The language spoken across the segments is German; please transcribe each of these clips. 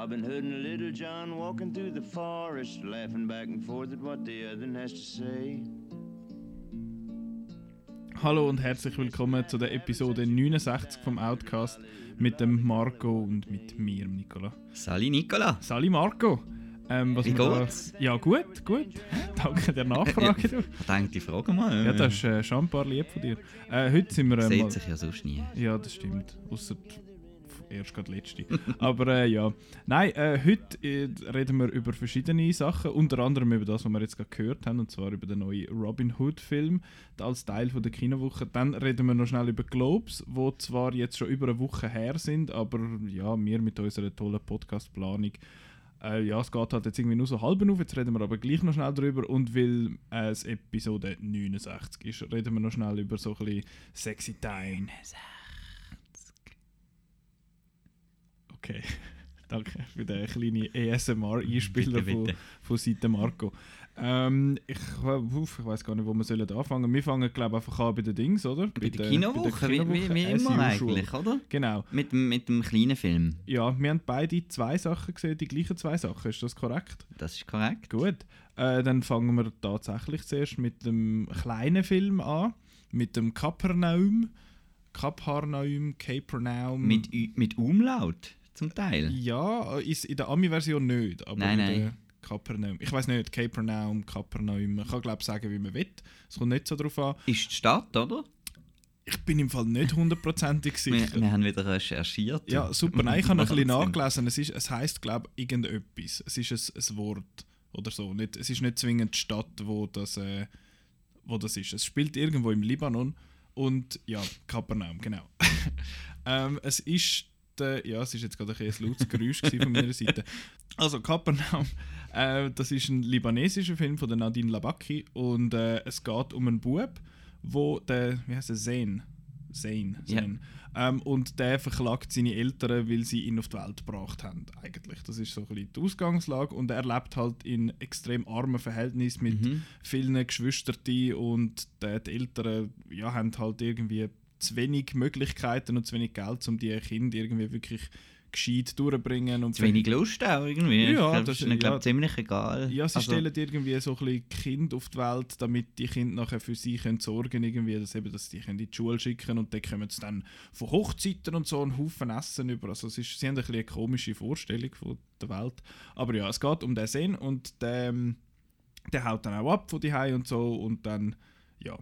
Robin Hood and Little John walking through the forest, laughing back and forth at what the other has to say. Hallo und herzlich willkommen zu der Episode 69 vom Outcast mit dem Marco und mit mir, Nicola. Sali Nicola. Sali Marco. Ähm, was Wie wir da- geht's? Ja, gut, gut. Danke der Nachfrage. du. Ich denke, die Frage mal. Ja, das ist äh, schon ein paar lieb von dir. Äh, heute sind wir. Äh, Sieht mal- sich ja sonst nie. Ja, das stimmt. Außer erst gerade letzte. Aber äh, ja. Nein, äh, heute äh, reden wir über verschiedene Sachen. Unter anderem über das, was wir jetzt gerade gehört haben. Und zwar über den neuen Robin Hood-Film als Teil von der Kinowoche. Dann reden wir noch schnell über Globes, wo zwar jetzt schon über eine Woche her sind, aber ja, wir mit unserer tollen Podcast-Planung. Äh, ja, es geht halt jetzt irgendwie nur so halb auf, jetzt reden wir aber gleich noch schnell drüber und weil es Episode 69 ist, reden wir noch schnell über so ein bisschen Sexy Time. Okay, danke für den kleinen ASMR-Einspieler Bitte, von, von Seite Marco. Ähm, ich uff, ich weiß gar nicht, wo wir sollen anfangen. Wir fangen, glaube ich, einfach an bei den Dings, oder? Bei der Kinowoche, wie, wie, wie as immer eigentlich, oder? Genau. Mit, dem- mit dem kleinen Film. Ja, wir haben beide zwei Sachen gesehen, die gleichen zwei Sachen. Ist das korrekt? Das ist korrekt. Gut. Äh, dann fangen wir tatsächlich zuerst mit dem kleinen Film an. Mit dem Kapernaum. Kapernaum, Capernaum. Mit, mit Umlaut zum Teil. Ja, ist in der Ami-Version nicht. Aber Nein, in der Kapernaum. Ich weiß nicht, Capernaum, Kapernaum. Man kann glaube sagen, wie man will. Es kommt nicht so drauf an. Ist die Stadt, oder? Ich bin im Fall nicht hundertprozentig Wir, sicher. wir haben wieder recherchiert. Ja, super. Nein, ich habe noch ein bisschen nachgelesen. Es, ist, es heisst, glaube ich, irgendetwas. Es ist ein, ein Wort oder so. Nicht, es ist nicht zwingend die Stadt, wo das, äh, wo das ist. Es spielt irgendwo im Libanon. Und ja, Kapernaum, genau. ähm, es ist. Der, ja, es ist jetzt gerade ein, ein lautes Geräusch von meiner Seite. Also, Kapernaum, äh, das ist ein libanesischer Film von der Nadine Labaki. Und äh, es geht um einen Bub, wo der, wie heißt er, Zayn. Zayn. Ja. Zayn. Ähm, und der verklagt seine Eltern, weil sie ihn auf die Welt gebracht haben. Eigentlich. Das ist so ein bisschen die Ausgangslage. Und er lebt halt in extrem armen Verhältnissen mit Mhm. vielen Geschwistern und die, die Eltern ja, haben halt irgendwie zu wenig Möglichkeiten und zu wenig Geld, um die Kinder irgendwie wirklich gescheit durchzubringen. Und Zu wenig Lust auch irgendwie. Ja, ich glaub, das- ist ihnen ja. ziemlich egal. Ja, sie Also, stellen irgendwie so ein bisschen Kinder auf die Welt, damit die Kinder nachher für sie können sorgen irgendwie, dass, eben, dass die können in die Schule schicken und dann kommen sie dann von Hochzeiten und so einen Haufen Essen über. Also es ist, sie haben ein eine komische Vorstellung von der Welt. Aber ja, es geht um den Sinn und der, ähm, der haut dann auch ab von die und so und dann, ja,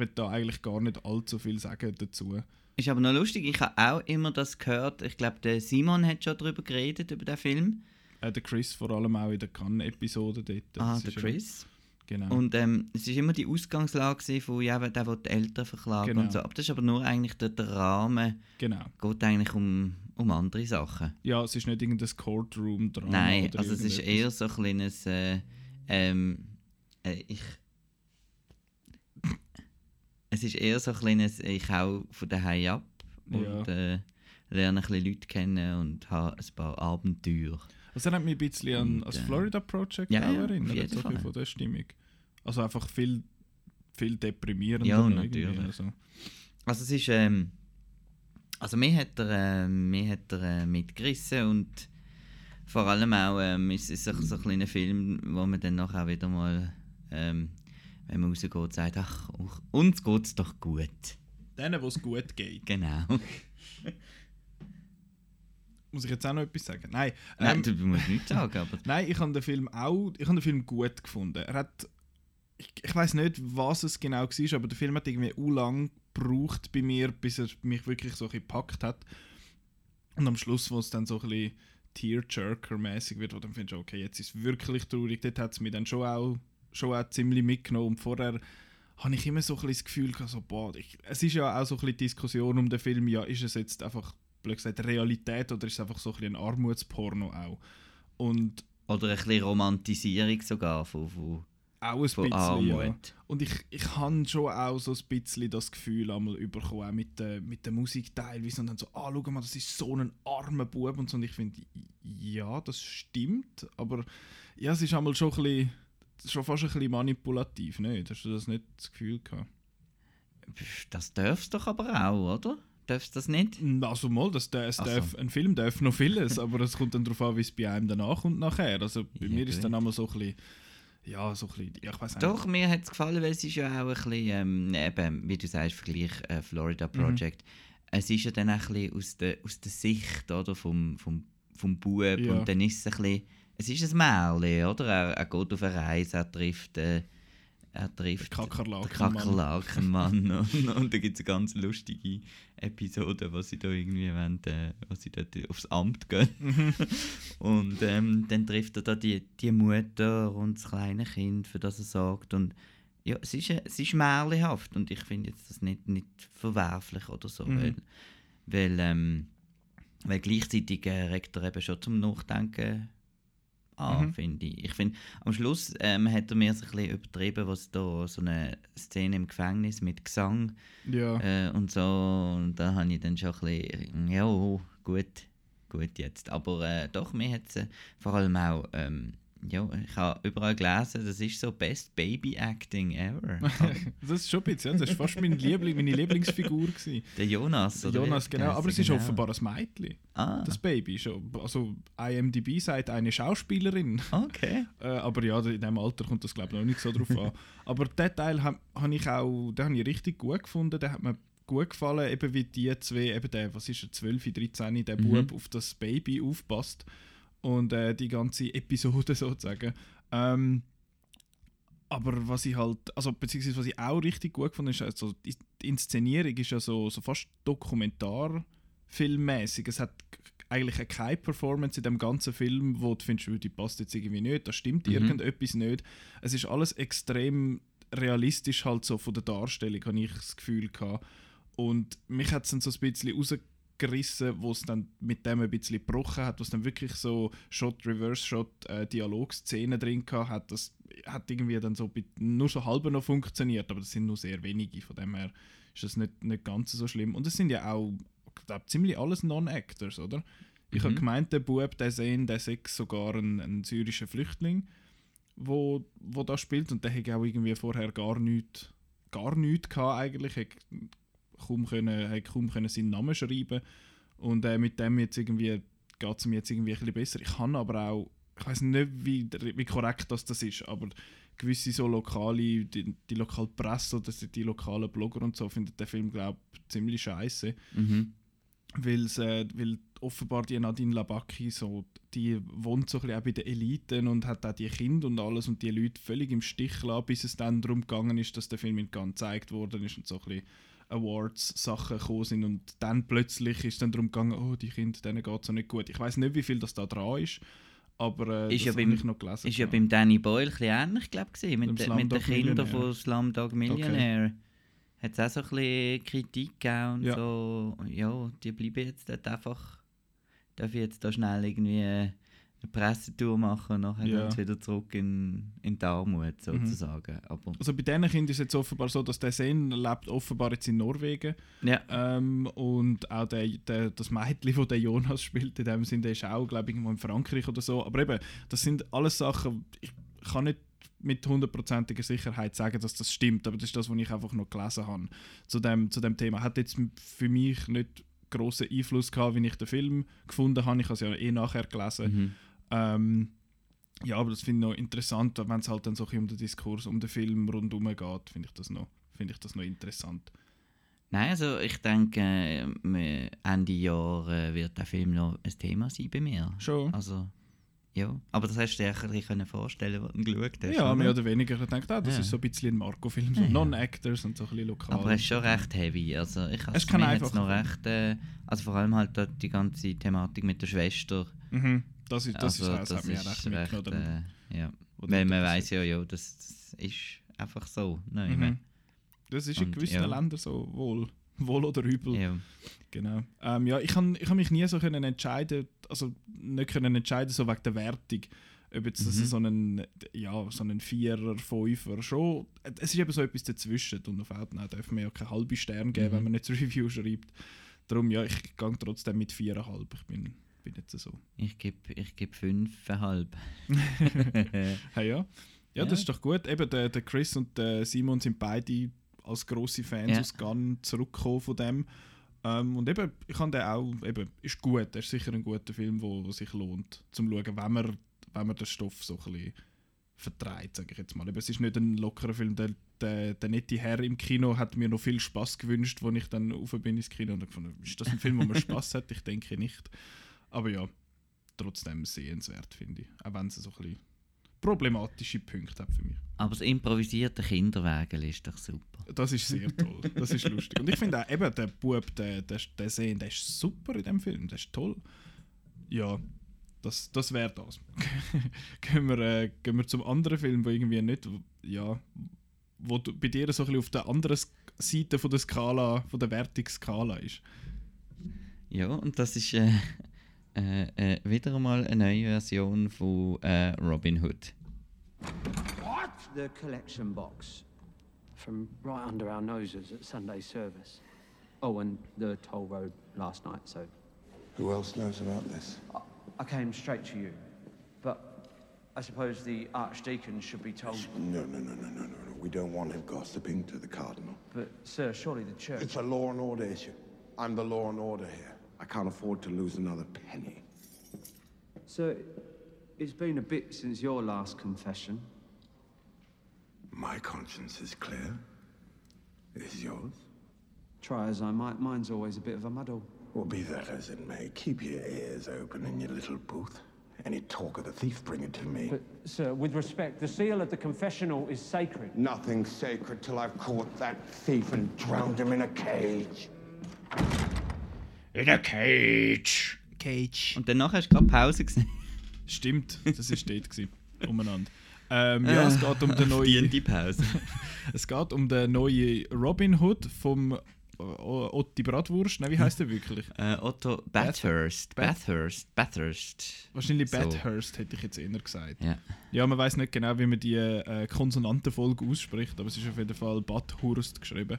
will da eigentlich gar nicht allzu viel sagen dazu. Ist aber noch lustig, ich habe auch immer das gehört. Ich glaube, der Simon hat schon darüber geredet, über den Film. Äh, der Chris vor allem auch in der Cannes-Episode dort. ah, Das der ist ja- Chris. Genau. Und ähm, es ist immer die Ausgangslage von, ja, der will die Eltern verklagen Genau. und so. Aber das ist aber nur eigentlich der, der Rahmen, genau. geht eigentlich um, um andere Sachen. Ja, es ist nicht irgendein Courtroom-Drama. Nein, also es ist eher so ein kleines, äh, ähm, äh, ich... Es ist eher so ein kleines, ich hau von daheim ab und äh, lerne ein bisschen Leute kennen und habe ein paar Abenteuer. Also erinnert mich ein bisschen an Und, das äh, Florida Project ja, auch ja, erinnert, so Fall. von der Stimmung. Also einfach viel, viel deprimierender. Ja, natürlich. Also. Also es ist, ähm, also mir hat er, äh, mir hat er äh, mitgerissen und vor allem auch ähm, ist es so, so ein kleiner Film, wo man dann nachher auch wieder mal, ähm, wenn man rausgeht, sagt, ach, uns geht's doch gut. Denen, wo es gut geht. Genau. Muss ich jetzt auch noch etwas sagen? Nein, Nein, ähm, du musst nichts sagen, aber nein ich habe den Film auch ich habe den Film gut gefunden. Er hat, ich, ich weiß nicht, was es genau war, aber der Film hat irgendwie u lang gebraucht bei mir, bis er mich wirklich so ein gepackt hat. Und am Schluss, wo es dann so ein bisschen Tearjerker-mäßig wird, wo dann findest du, okay, jetzt ist es wirklich traurig, dort hat es mich dann schon auch, schon auch ziemlich mitgenommen. Und vorher habe ich immer so ein bisschen das Gefühl gehabt, so, boah, ich, es ist ja auch so ein bisschen Diskussion um den Film, ja, ist es jetzt einfach, blöd gesagt, Realität oder ist es einfach so ein bisschen ein Armutsporno auch? Und oder ein bisschen Romantisierung sogar von, von, auch ein von bisschen, ja. Armut. Und ich, ich habe schon auch so ein bisschen das Gefühl einmal bekommen, auch mit der, mit der Musik teilweise. Und dann so, ah, schau mal, das ist so ein armer Bub und so. Und ich finde, ja, das stimmt. Aber ja, es ist einmal schon ein bisschen, schon fast ein bisschen manipulativ, nicht? Hast du das nicht das Gefühl gehabt? Das darfst doch aber auch, oder? darf es das nicht? Also mal, das, das so. darf, ein Film darf noch vieles, aber es kommt dann darauf an, wie es bei einem danach und nachher. Also bei Ja, mir ist es dann einmal so ein bisschen, ja, so ein bisschen, ja, ich weiß nicht. Doch, mir hat es gefallen, weil es ist ja auch ein bisschen, ähm, eben, wie du sagst, Vergleich äh, Florida Mhm. Project. Es ist ja dann auch ein bisschen aus der, aus der Sicht oder, vom, vom, vom Bub Ja. und dann ist es ein bisschen, es ist ein Märchen, oder? Er, er geht auf eine Reise, er trifft, äh, er trifft Kakerlakenmann. den Kakerlakenmann und, und da gibt es eine ganz lustige Episode, wo sie da irgendwie wollen, äh, wo sie dort aufs Amt gehen. Mhm. Und ähm, dann trifft er da die, die Mutter und das kleine Kind, für das er sorgt. Und ja, es ist, es ist märchenhaft und ich finde jetzt das nicht, nicht verwerflich oder so, Mhm. weil, weil, ähm, weil gleichzeitig äh, regt er eben schon zum Nachdenken an, Mhm. finde ich. Ich finde, am Schluss ähm, hat er mir so ein bisschen übertrieben, was da so eine Szene im Gefängnis mit Gesang Ja, äh, und so. Und da habe ich dann schon ein bisschen, ja, gut, gut jetzt. Aber äh, doch, mir hat es äh, vor allem auch, ähm, ja, ich habe überall gelesen, das ist so Best Baby Acting ever. das ist schon ein bisschen, ja, das war fast mein Liebling, meine Lieblingsfigur. Gewesen. Der Jonas, oder? Jonas, genau, aber es ist genau? offenbar ein Mädchen, Ah, das Baby. Schon. Also IMDb sagt eine Schauspielerin. okay. Äh, aber ja, in diesem Alter kommt das glaube ich noch nicht so drauf an. Aber den Teil habe hab ich auch, den habe ich richtig gut gefunden. Der hat mir gut gefallen, eben wie die zwei, eben der, was ist er, 12, 13, der Mhm. Bub auf das Baby aufpasst. Und äh, die ganze Episode sozusagen. Ähm, aber was ich halt, also beziehungsweise was ich auch richtig gut fand, ist also die Inszenierung ist ja so, so fast dokumentarfilmmäßig. Es hat eigentlich keine Performance in dem ganzen Film, wo du findest, die passt jetzt irgendwie nicht, da stimmt Mhm. irgendetwas nicht. Es ist alles extrem realistisch halt so von der Darstellung, habe ich das Gefühl gehabt. Und mich hat es dann so ein bisschen rausgerissen, wo es dann mit dem ein bisschen gebrochen hat, wo es dann wirklich so Shot, Reverse Shot, äh, Dialogszenen drin hat. Das hat irgendwie dann so nur so halb noch funktioniert, aber das sind nur sehr wenige, von dem her ist das nicht, nicht ganz so schlimm. Und es sind ja auch, ich glaube, ziemlich alles Non-Actors, oder? Ich habe Mhm. gemeint, der Bub, der sehen, der sei sogar ein, ein syrischer Flüchtling, wo, wo da spielt und der hat auch irgendwie vorher gar nichts gar nichts gehabt eigentlich, hat kaum können, hat kaum können seinen Namen schreiben und äh, mit dem jetzt irgendwie geht es mir jetzt irgendwie ein bisschen besser. Ich kann aber auch, ich weiß nicht, wie, wie korrekt das, das ist, aber gewisse so lokale, die, die lokale Presse oder die, die lokalen Blogger und so finden den Film, glaube ich, ziemlich scheiße Mhm. weil's, äh, weil offenbar die Nadine Labaki so, die wohnt so ein bisschen auch bei den Eliten und hat auch die Kinder und alles und die Leute völlig im Stich lassen, bis es dann darum gegangen ist, dass der Film in Cannes gezeigt worden ist und so ein bisschen Awards-Sachen gekommen sind und dann plötzlich ist dann darum gegangen, oh, die Kinder, denen geht es so nicht gut. Ich weiß nicht, wie viel das da dran ist, aber äh, Ist das ja habe beim- ich noch gelesen. Ist ja gehabt. beim Danny Boyle ein bisschen ähnlich, glaube ich, mit, de, mit den Kindern von Slumdog Millionaire. Hat es auch so ein bisschen Kritik gegeben und Ja. so, ja, die bleiben jetzt dort einfach, darf ich jetzt da schnell irgendwie eine Pressetour machen und nachher Ja. wieder zurück in, in die Armut, sozusagen. Aber, Also bei diesen Kindern ist es jetzt offenbar so, dass der Sen lebt offenbar jetzt in Norwegen ja, Ähm, und auch der, der, das Mädchen, das der Jonas spielt, in dem Sinne, der ist auch, glaube ich, irgendwo in Frankreich oder so. Aber eben, das sind alles Sachen, ich kann nicht mit hundertprozentiger Sicherheit sagen, dass das stimmt, aber das ist das, was ich einfach noch gelesen habe zu dem, zu dem Thema. Hat jetzt für mich nicht großen Einfluss gehabt, wie ich den Film gefunden habe. Ich habe es ja eh nachher gelesen. mhm. Ähm, ja, aber das finde ich noch interessant, wenn es halt dann so ein um den Diskurs, um den Film rundherum geht, finde ich das noch, finde ich das noch interessant. Nein, also ich denke, äh, Ende Jahr äh, wird der Film noch ein Thema sein bei mir. Schon. Also, ja. Aber das hast du dir ein bisschen vorstellen können, was du geschaut hast. Ja, oder? mehr oder weniger. Ich denke, ah, das Ja. ist so ein bisschen ein Marco-Film, so Ja. Non-Actors und so ein bisschen lokal. Aber es ist schon recht heavy. Also ich Es kann mir einfach- noch recht, äh, also vor allem halt dort die ganze Thematik mit der Schwester. Mhm. Das ist, das also, ist, das hat mich auch recht mitgenommen. äh, ja. Oder Weil man das- weiß ja, ja, das, das ist einfach so. Nein, Mhm. Das ist in Und, gewissen ja. Ländern so wohl, wohl oder übel. ja. Genau. Ähm, ja, ich kann ich kann mich nie so können entscheiden, also nicht können entscheiden so wegen der Wertung, ob jetzt das Mhm. so einen ja so einen Vierer, Fünfer schon. Es ist eben so etwas dazwischen und auf Outnow darf man ja keine halbe Stern geben, Mhm. wenn man nicht das Review schreibt. Darum ja, ich gehe trotzdem mit viereinhalb. Ich bin bin nicht so. Ich gebe ich geb fünfeinhalb. Ja. ja, Ja. das ist doch gut. Eben der, der Chris und der Simon sind beide als grosse Fans Ja. aus Gunn zurückgekommen von dem. Ähm, und eben, ich kann den auch, eben, ist gut, der ist sicher ein guter Film, wo, wo sich lohnt, zum schauen, wenn man, wenn man den Stoff so ein bisschen vertreibt, sage ich jetzt mal. Eben, es ist nicht ein lockerer Film, der, der, der nette Herr im Kino hat mir noch viel Spaß gewünscht, als ich dann rauf bin ins Kino und gefunden, ist das ein Film, wo man Spaß hat? Ich denke nicht. Aber ja, trotzdem sehenswert, finde ich. Auch wenn es so ein bisschen problematische Punkte hat für mich. Aber das improvisierte Kinderwägel ist doch super. Das ist sehr toll. Das ist lustig. Und ich finde auch, eben, der Bub, der, der, der Sehen, der ist super in dem Film. Der ist toll. Ja, das, das wäre das. gehen, wir, äh, gehen wir zum anderen Film, wo irgendwie nicht, ja, wo du, bei dir so ein bisschen auf der anderen Seite von der Skala, von der Wertungsskala ist. Ja, und das ist äh, Eh, eh, äh, äh, wieder einmal eine neue Version von äh, eh, Robin Hood. What? The collection box. From right under our noses at Sunday service. Oh, and the toll road last night, so Who else knows about this? I, I came straight to you. But I suppose the Archdeacon should be told. No, no, no, no, no, no, no. We don't want him gossiping to the Cardinal. But, sir, surely the church. It's a law and order issue. I'm the law and order here. I can't afford to lose another penny. Sir, it's been a bit since your last confession. My conscience is clear. Is yours? Try as I might, mine's always a bit of a muddle. Well, be that as it may, keep your ears open in your little booth. Any talk of the thief, bring it to me. But, sir, with respect, the seal of the confessional is sacred. Nothing sacred till I've caught that thief and drowned him in a cage. In a cage. Cage. Und danach hast du gerade Pause gesehen. Stimmt, das war dort. gewesen, umeinander. Ähm, ja, es geht um den neuen. Verdiente Pause. Es geht um den neuen Robin Hood vom äh, Otti Bratwurst. Nein, wie heißt der wirklich? äh, Otto Bathurst. Bathurst. Bathurst. Wahrscheinlich So. Bathurst, hätte ich jetzt eher gesagt. Ja. Ja, man weiß nicht genau, wie man die äh, Konsonantenfolge ausspricht, aber es ist auf jeden Fall Bathurst geschrieben.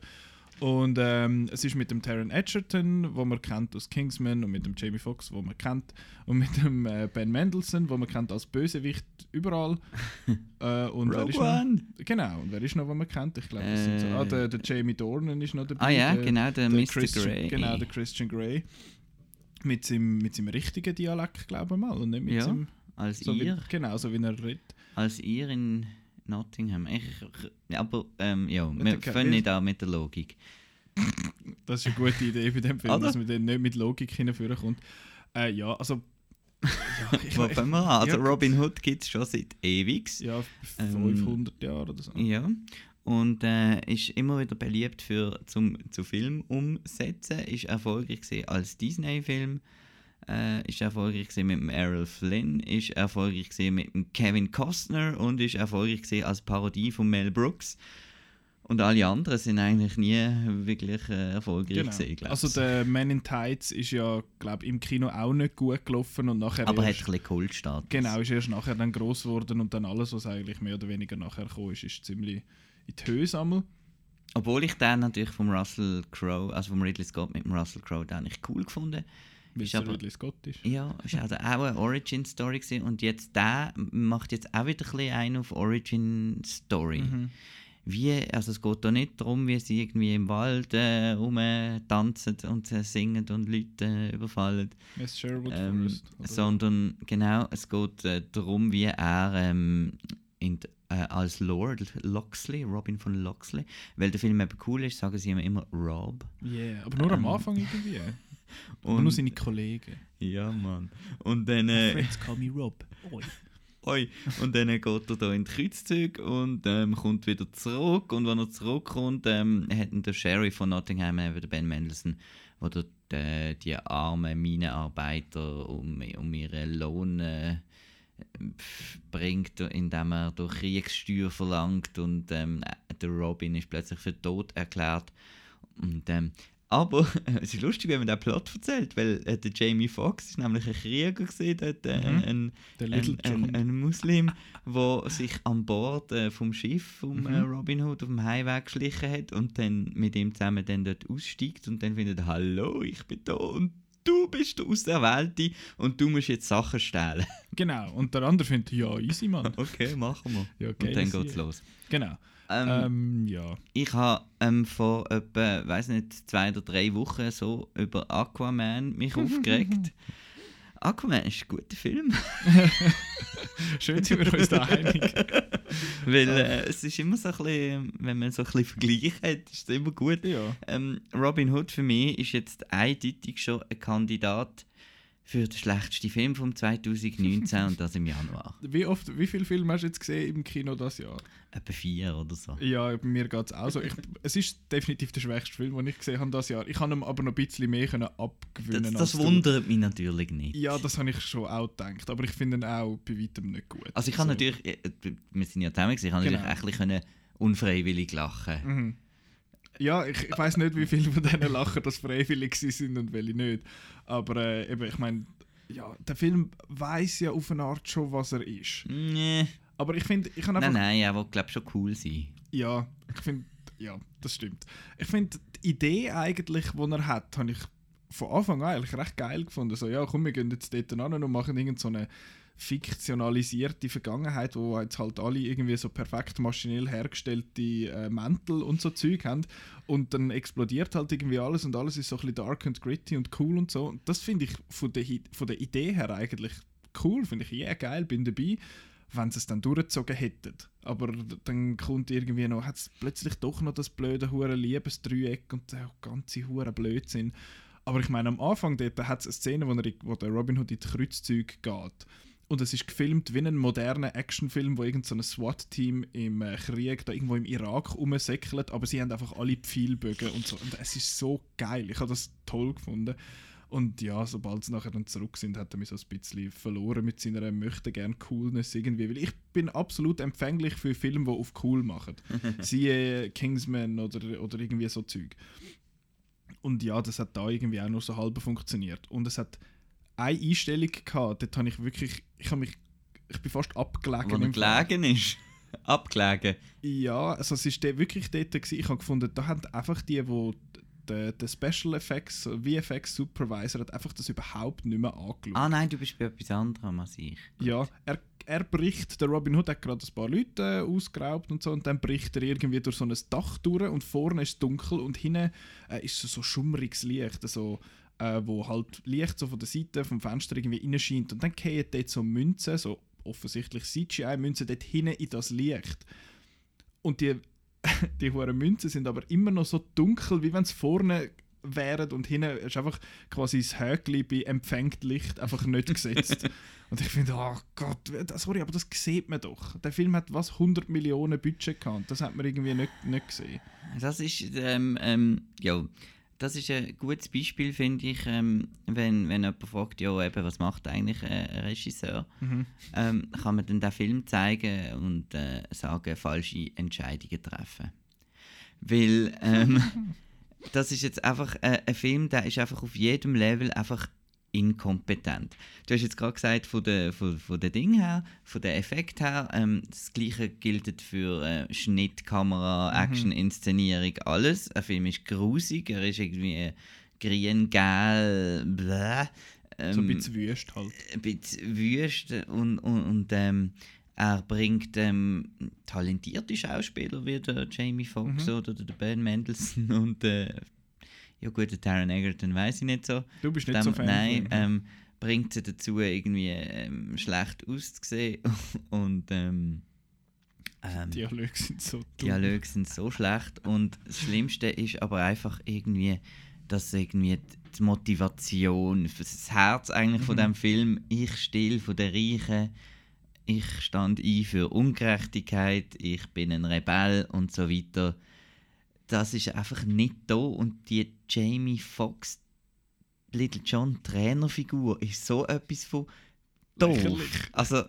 Und ähm, es ist mit dem Taron Edgerton, wo man kennt aus Kingsman, und mit dem Jamie Foxx, wo man kennt, und mit dem äh, Ben Mendelsohn, wo man kennt als Bösewicht überall. äh, und wer ist Rogue noch? One. Genau, und wer ist noch, den man kennt? Ich glaube, sind so, Äh. ah, der, der Jamie Dornan ist noch dabei. Ah ja, der, genau, der Mr. Christian, Grey. Genau, der Christian Grey. Mit seinem, mit seinem richtigen Dialekt, glaube ich mal, und nicht mit Ja, seinem... als So wie, ihr. genau, so wie er redet. Als ihr in Nottingham. Ich, aber ähm, ja, wir fangen nicht an mit der Logik. Das ist eine gute Idee bei dem Film, Oder? dass man dann nicht mit Logik hinführen kommt. Äh, ja, also. Ja, ich, Wo fangen wir an? Also ja, Robin Hood gibt es schon seit ewig. ja, Ähm, 500 Jahre oder so. Ja. Und äh, ist immer wieder beliebt für zum zu Film umsetzen. Ist erfolgreich gewesen als Disney-Film. Äh, ist erfolgreich gewesen mit dem Errol Flynn. Ist erfolgreich gewesen mit dem Kevin Costner und ist erfolgreich gewesen als Parodie von Mel Brooks. Und alle anderen sind eigentlich nie wirklich äh, erfolgreich Genau. gewesen, glaub Also der Man in Tights ist ja, glaube im Kino auch nicht gut gelaufen und nachher Aber hat ein erst, bisschen Kultstatus. genau, ist erst nachher dann gross geworden und dann alles, was eigentlich mehr oder weniger nachher gekommen ist, ist ziemlich in die Höhe einmal. Obwohl ich den natürlich vom Russell Crowe, also vom Ridley Scott mit dem Russell Crowe, den ich cool gefunden. Weil es aber- Ridley Scott ist. Ja, ist also auch eine Origin-Story gewesen. und jetzt der macht jetzt auch wieder ein bisschen einen auf Origin-Story. Mhm. Wie, also es geht da nicht darum, wie sie irgendwie im Wald äh, rumtanzen und äh, singen und Leute äh, überfallen, Miss Sherwood ähm, Forest. sondern genau, es geht äh, darum, wie er ähm, in, äh, als Lord Loxley, Robin von Loxley, weil der Film eben cool ist, sagen sie immer Rob. Yeah, aber nur am ähm, Anfang irgendwie. Und, nur seine Kollegen. ja, Mann. Und dann... Äh, Friends call me Rob. Oi. Oi. Und dann geht er da in die Kreuzzüge und ähm, kommt wieder zurück. Und wenn er zurückkommt, ähm, hat der Sheriff von Nottingham, eben der Ben Mendelssohn, wo dort äh, die armen Minenarbeiter um, um ihren Lohn äh, bringt, indem er durch Kriegssteuer verlangt. Und ähm, der Robin ist plötzlich für tot erklärt. Und, ähm, aber es ist lustig, wenn man den Plot erzählt, weil äh, der Jamie Foxx ist nämlich ein Krieger gesehen, dort, äh, Mhm. ein, ein, ein, ein Muslim, der sich an Bord äh, vom Schiff vom äh, Mhm. Robin Hood auf dem Highway geschlichen hat und dann mit ihm zusammen dann dort aussteigt und dann findet, hallo, ich bin da und du bist der Auserwählte und du musst jetzt Sachen stehlen. Genau, und der andere findet, ja, easy, Mann. Okay, machen wir. Ja, und geil, dann geht's los. Genau. Ähm, Ähm, ja. Ich habe ähm, vor etwa, weiß nicht, zwei oder drei Wochen so über Aquaman mich aufgeregt. Aquaman ist ein guter Film, Schön sind wir uns da einig. weil äh, es ist immer so ein bisschen, wenn man so ein bisschen Vergleich hat, ist es immer gut. Ja. Ähm, Robin Hood für mich ist jetzt eindeutig schon ein Kandidat für den schlechtesten Film vom 2019 und das im Januar. Wie oft, wie viele Filme hast du jetzt gesehen im Kino das Jahr? Etwa vier oder so. Ja, bei mir geht es auch so. Ich, es ist definitiv der schwächste Film, den ich gesehen habe das Jahr. Ich kann ihm aber noch ein bisschen mehr können abgewinnen. Das, das du. wundert mich natürlich nicht. Ja, das habe ich schon auch gedacht, aber ich finde ihn auch bei weitem nicht gut. Also ich So. natürlich, äh, wir sind ja zusammen, ich kann Genau. natürlich ein bisschen unfreiwillig lachen. Mhm. Ja, ich, ich weiß nicht, wie viele von denen lachen, das freiwillig sind und welche nicht. Aber äh, eben, ich meine, ja, der Film weiß ja auf eine Art schon, was er ist. Nee. Aber ich finde, ich kann einfach Nein, nein, er will glaube schon cool sein. Ja, ich finde, ja, das stimmt. Ich finde, die Idee eigentlich, die er hat, habe ich von Anfang an eigentlich recht geil gefunden. So, ja, komm, wir gehen jetzt dort an und machen irgend so fiktionalisierte Vergangenheit, wo jetzt halt alle irgendwie so perfekt maschinell hergestellte äh, Mäntel und so Zeug haben. Und dann explodiert halt irgendwie alles und alles ist so ein bisschen dark and gritty und cool und so. Und das finde ich von der, von der Idee her eigentlich cool, finde ich yeah, geil, bin dabei wenn sie es dann durchgezogen hätten. Aber dann kommt irgendwie noch, hat es plötzlich doch noch das blöde hure Liebesdreieck und der ganze hure Blödsinn. Aber ich meine, am Anfang dort hat es eine Szene, wo, er, wo der Robin Hood in die Kreuzzüge geht. Und es ist gefilmt wie ein moderner Actionfilm, wo irgendein so ein SWAT-Team im äh, Krieg da irgendwo im Irak rumsäckelt, aber sie haben einfach alle Pfeilbögen und so. Und es ist so geil. Ich habe das toll gefunden. Und ja, sobald sie nachher dann zurück sind, hat er mich so ein bisschen verloren mit seiner möchte gern Coolness irgendwie. Weil ich bin absolut empfänglich für Filme, die auf cool machen. Siehe Kingsman oder, oder irgendwie so Zeug. Und ja, das hat da irgendwie auch nur so halb funktioniert. Und es hat eine Einstellung gehabt, dort habe ich wirklich, ich habe mich, ich bin fast abgelegen. Wo Fall. gelegen ist. Abgelegen. Ja, also es ist der wirklich dort gewesen. Ich habe gefunden, da haben einfach die, wo der, der Special Effects, VFX Supervisor hat einfach das überhaupt nicht mehr angeschaut. Ah nein, du bist bei etwas anderem als ich. Ja, er, er bricht, der Robin Hood hat gerade ein paar Leute äh, ausgeraubt und so und dann bricht er irgendwie durch so ein Dach durch und vorne ist es dunkel und hinten äh, ist so, so schummriges Licht, so, äh, wo halt Licht so von der Seite vom Fenster irgendwie reinscheint und dann gehen dort so Münzen, so offensichtlich CGI-Münzen dort hinten in das Licht. Und die, die hohen Münzen sind aber immer noch so dunkel, wie wenn es vorne wären und hinten ist einfach quasi das Häkchen bei empfängt Licht einfach nicht gesetzt. und ich finde, oh Gott, das- sorry, aber das sieht man doch. Der Film hat was 100 Millionen Budget gehabt, das hat man irgendwie nicht, nicht gesehen. Das ist, ähm, ähm, ja, das ist ein gutes Beispiel, finde ich, ähm, wenn, wenn jemand fragt, ja, eben, was macht eigentlich ein Regisseur, ähm, kann man dann den Film zeigen und äh, sagen, falsche Entscheidungen treffen. Weil ähm, das ist jetzt einfach äh, ein Film, der ist einfach auf jedem Level einfach inkompetent. Du hast jetzt gerade gesagt, von der, von, von der Ding her, von der Effekt her, ähm, das gleiche gilt für äh, Schnitt, Kamera, Action, Inszenierung, alles. Ein Film ist grusig, er ist irgendwie grün, gel, bläh. Ähm, So ein bisschen wüst halt. ein bisschen wüst und, und, und ähm, er bringt ähm, talentierte Schauspieler wie der Jamie Foxx Mhm. oder der Ben Mendelssohn und äh, ja gut, der Taron Egerton weiß ich nicht so. Du bist nicht Dem- so Fan Nein, ähm, bringt sie dazu irgendwie ähm, schlecht auszusehen und ähm, ähm, Dialoge sind so dumm. Dialoge sind so schlecht und das Schlimmste ist aber einfach irgendwie, dass irgendwie die Motivation, das Herz eigentlich von dem Film, ich still von der Reichen, ich stand ein für Ungerechtigkeit, ich bin ein Rebell und so weiter. Das ist einfach nicht da und die Jamie Foxx Little John Trainerfigur ist so etwas von doof. Also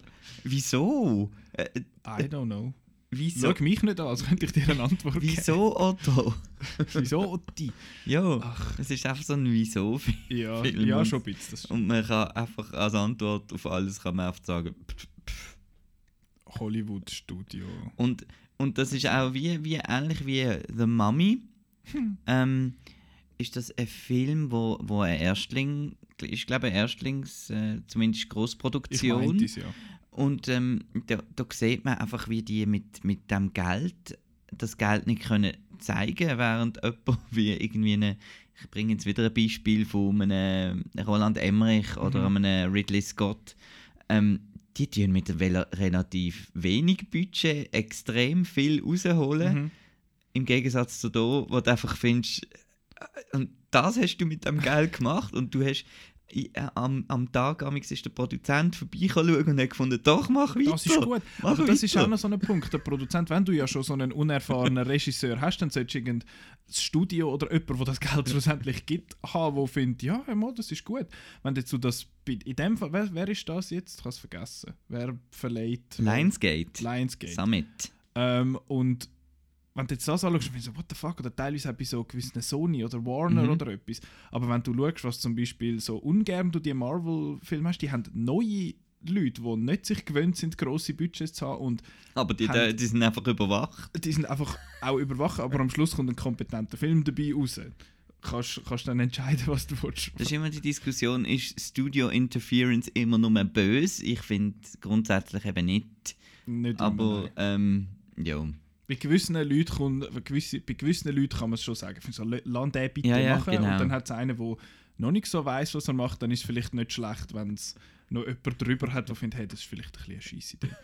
wieso? Äh, I don't know. wieso? Schau mich nicht an, als könnte ich dir eine Antwort geben. Wieso Otto? Wieso die? Ja, es ist einfach so ein Wieso. Ja, ja schon ein bisschen. Das Und man kann einfach als Antwort auf alles kann man einfach sagen. pff, pff. Hollywood-Studio. Und, und das ist auch wie, wie ähnlich wie The Mummy. Ähm, ist das ein Film, wo, wo ein Erstling, ich glaube ein Erstlings, äh, zumindest Ich Großproduktion. meinte es ja. Und ähm, da, da sieht man einfach, wie die mit, mit dem Geld das Geld nicht können zeigen während jemand wie irgendwie eine, ich bringe jetzt wieder ein Beispiel von einem Roland Emmerich oder einem Ridley Scott, ähm, die tun mit rela- relativ wenig Budget extrem viel rausholen. Mhm. Im Gegensatz zu da, wo du einfach findest, und das hast du mit dem Geld gemacht und du hast äh, am, am Tag amigs ist der Produzent vorbeischauen und hat gefunden, doch, mach weiter. Das ist gut. Mach Aber das ist auch noch so ein Punkt. Der Produzent, wenn du ja schon so einen unerfahrenen Regisseur hast, dann solltest du irgendein Studio oder jemand, der das Geld schlussendlich gibt, haben, der findet, ja, mal, das ist gut. Wenn jetzt du das, in dem Fall, wer, wer ist das jetzt? Ich habe es vergessen. Wer verleiht? Lionsgate. Lionsgate. Summit. Ähm, und wenn du jetzt das anschaust, dann findest du so, what the fuck, oder teilweise auch bei so gewissen Sony oder Warner Mhm. oder etwas. Aber wenn du schaust, was zum Beispiel so ungern du die Marvel-Filme hast, die haben neue Leute, die nicht sich gewöhnt sind, grosse Budgets zu haben und Aber die, Haben- die sind einfach überwacht. die sind einfach auch überwacht, aber am Schluss kommt ein kompetenter Film dabei raus. Kannst, kannst dann entscheiden, was du willst. Das ist immer die Diskussion, ist Studio Interference immer nur böse? Ich finde grundsätzlich eben nicht. Nicht immer, Aber nein. ähm, ja. Bei gewissen Leuten kommt, gewisse, bei gewissen Leuten kann man es schon sagen. Ich so, lass den bitte Ja, ja, machen. genau. Und dann hat es einen, der noch nicht so weiß, was er macht, dann ist es vielleicht nicht schlecht, wenn es noch jemand drüber hat, der findet, hey, das ist vielleicht ein bisschen eine scheisse Idee.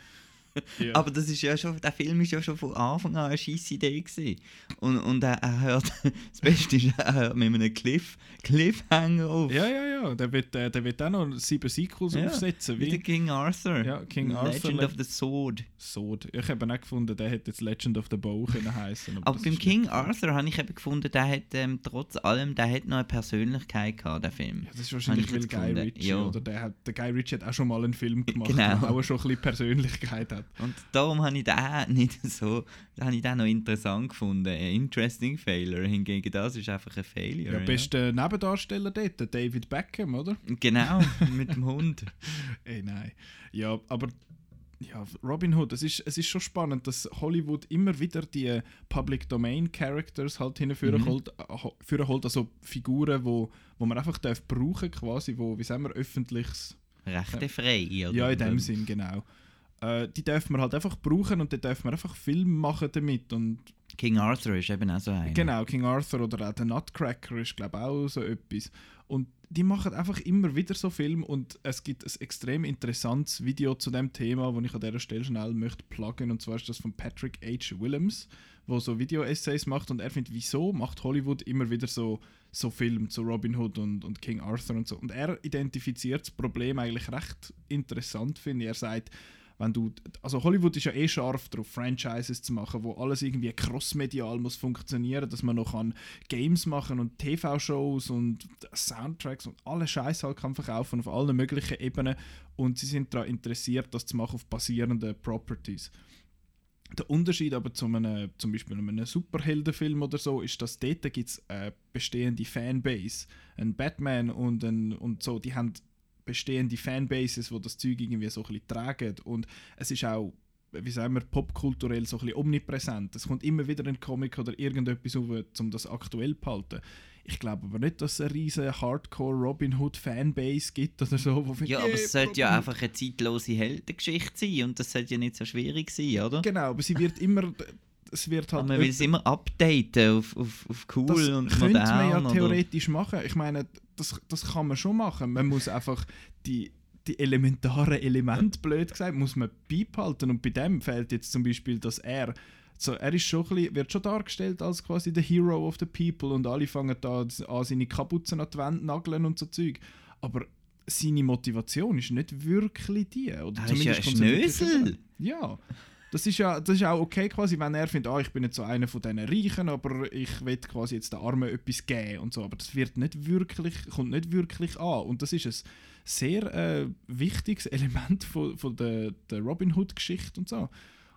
Ja. Aber das ist ja schon, der Film ist ja schon von Anfang an eine scheisse Idee gewesen. Und, und er, er hört, das Beste ist, er hört mit einem Cliff, Cliffhanger auf. ja, ja, ja. Der wird, äh, der wird auch noch sieben Sequels Ja, aufsetzen. Wie der Wie King Arthur. Ja, King Arthur Legend le- of the Sword. Sword. Ich habe auch gefunden, der hätte jetzt Legend of the Bow können heißen. Aber beim King Arthur habe ich eben gefunden, der hat ähm, trotz allem, der hat noch eine Persönlichkeit gehabt, der Film. Ja, das ist wahrscheinlich weil Guy. Ritchie, Ja. oder der, hat, der Guy Ritchie hat auch schon mal einen Film gemacht, Genau. der auch schon ein bisschen Persönlichkeit hat. Und darum habe ich den nicht so, habe ich den noch interessant gefunden. Ein interesting Failure. Hingegen das ist einfach ein Failure. Ja, bester Nebendarsteller dort, David Beckham, oder? Genau, mit dem Hund. Ey, nein. Ja, aber ja, Robin Hood, es ist, es ist schon spannend, dass Hollywood immer wieder die Public Domain Characters halt hinführen Mhm. holt, äh, holt, also Figuren, wo, wo man einfach darf brauchen quasi, wo, wie sagen wir, öffentliches Rechtefrei. Oder? Ja, in dem Sinn, genau. Äh, die darf man halt einfach brauchen und dann darf man einfach Film machen damit. Und King Arthur ist eben auch so einer. genau, King Arthur oder auch der Nutcracker ist, glaube ich, auch so etwas. Und die machen einfach immer wieder so Filme und es gibt ein extrem interessantes Video zu dem Thema, das ich an dieser Stelle schnell möchte pluggen. Und zwar ist das von Patrick H. Willems, wo so Video-Essays macht und er findet, wieso macht Hollywood immer wieder so, so Filme zu Robin Hood und, und King Arthur und so. Und er identifiziert das Problem eigentlich recht interessant, finde ich. Er sagt, wenn du, also Hollywood ist ja eh scharf darauf, Franchises zu machen, wo alles irgendwie crossmedial muss funktionieren, dass man noch kann Games machen und TV-Shows und Soundtracks und alle Scheiß halt kann verkaufen auf allen möglichen Ebenen und sie sind daran interessiert, das zu machen auf basierenden Properties. Der Unterschied aber zu einem, zum Beispiel einem Superheldenfilm oder so, ist, dass dort gibt es eine bestehende Fanbase. Ein Batman und, ein, und so, die haben bestehende Fanbases, wo das Zeug irgendwie so ein bisschen tragen. Und es ist auch, wie sagen wir, popkulturell so ein bisschen omnipräsent. Es kommt immer wieder ein Comic oder irgendetwas auf, um das aktuell zu behalten. Ich glaube aber nicht, dass es eine riesige Hardcore Robin Hood Fanbase gibt oder so. Wo Ja, aber «Yeah, es sollte ja Robin Hood». einfach eine zeitlose Heldengeschichte sein und das sollte ja nicht so schwierig sein, oder? Genau, aber sie wird immer. Es wird halt Aber man will es immer updaten auf, auf, auf cool das und könnte modern. man ja oder- theoretisch machen. Ich meine, das, das kann man schon machen. Man muss einfach die, die elementaren Elemente, blöd gesagt, muss man beibehalten. Und bei dem fehlt jetzt zum Beispiel, dass er so, er ist schon ein bisschen, wird schon dargestellt als quasi der Hero of the People und alle fangen da an, seine Kapuzen an die Wand nageln und so Zeug. Aber seine Motivation ist nicht wirklich die. Oder Er ist ja ein Schnösel. Ja. Das ist ja das ist auch okay, quasi, wenn er findet, ah, ich bin jetzt so einer von diesen Reichen, aber ich will quasi jetzt den Armen etwas geben und so. Aber das wird nicht wirklich, kommt nicht wirklich an. Und das ist ein sehr äh, wichtiges Element von, von der, der Robin Hood-Geschichte und so.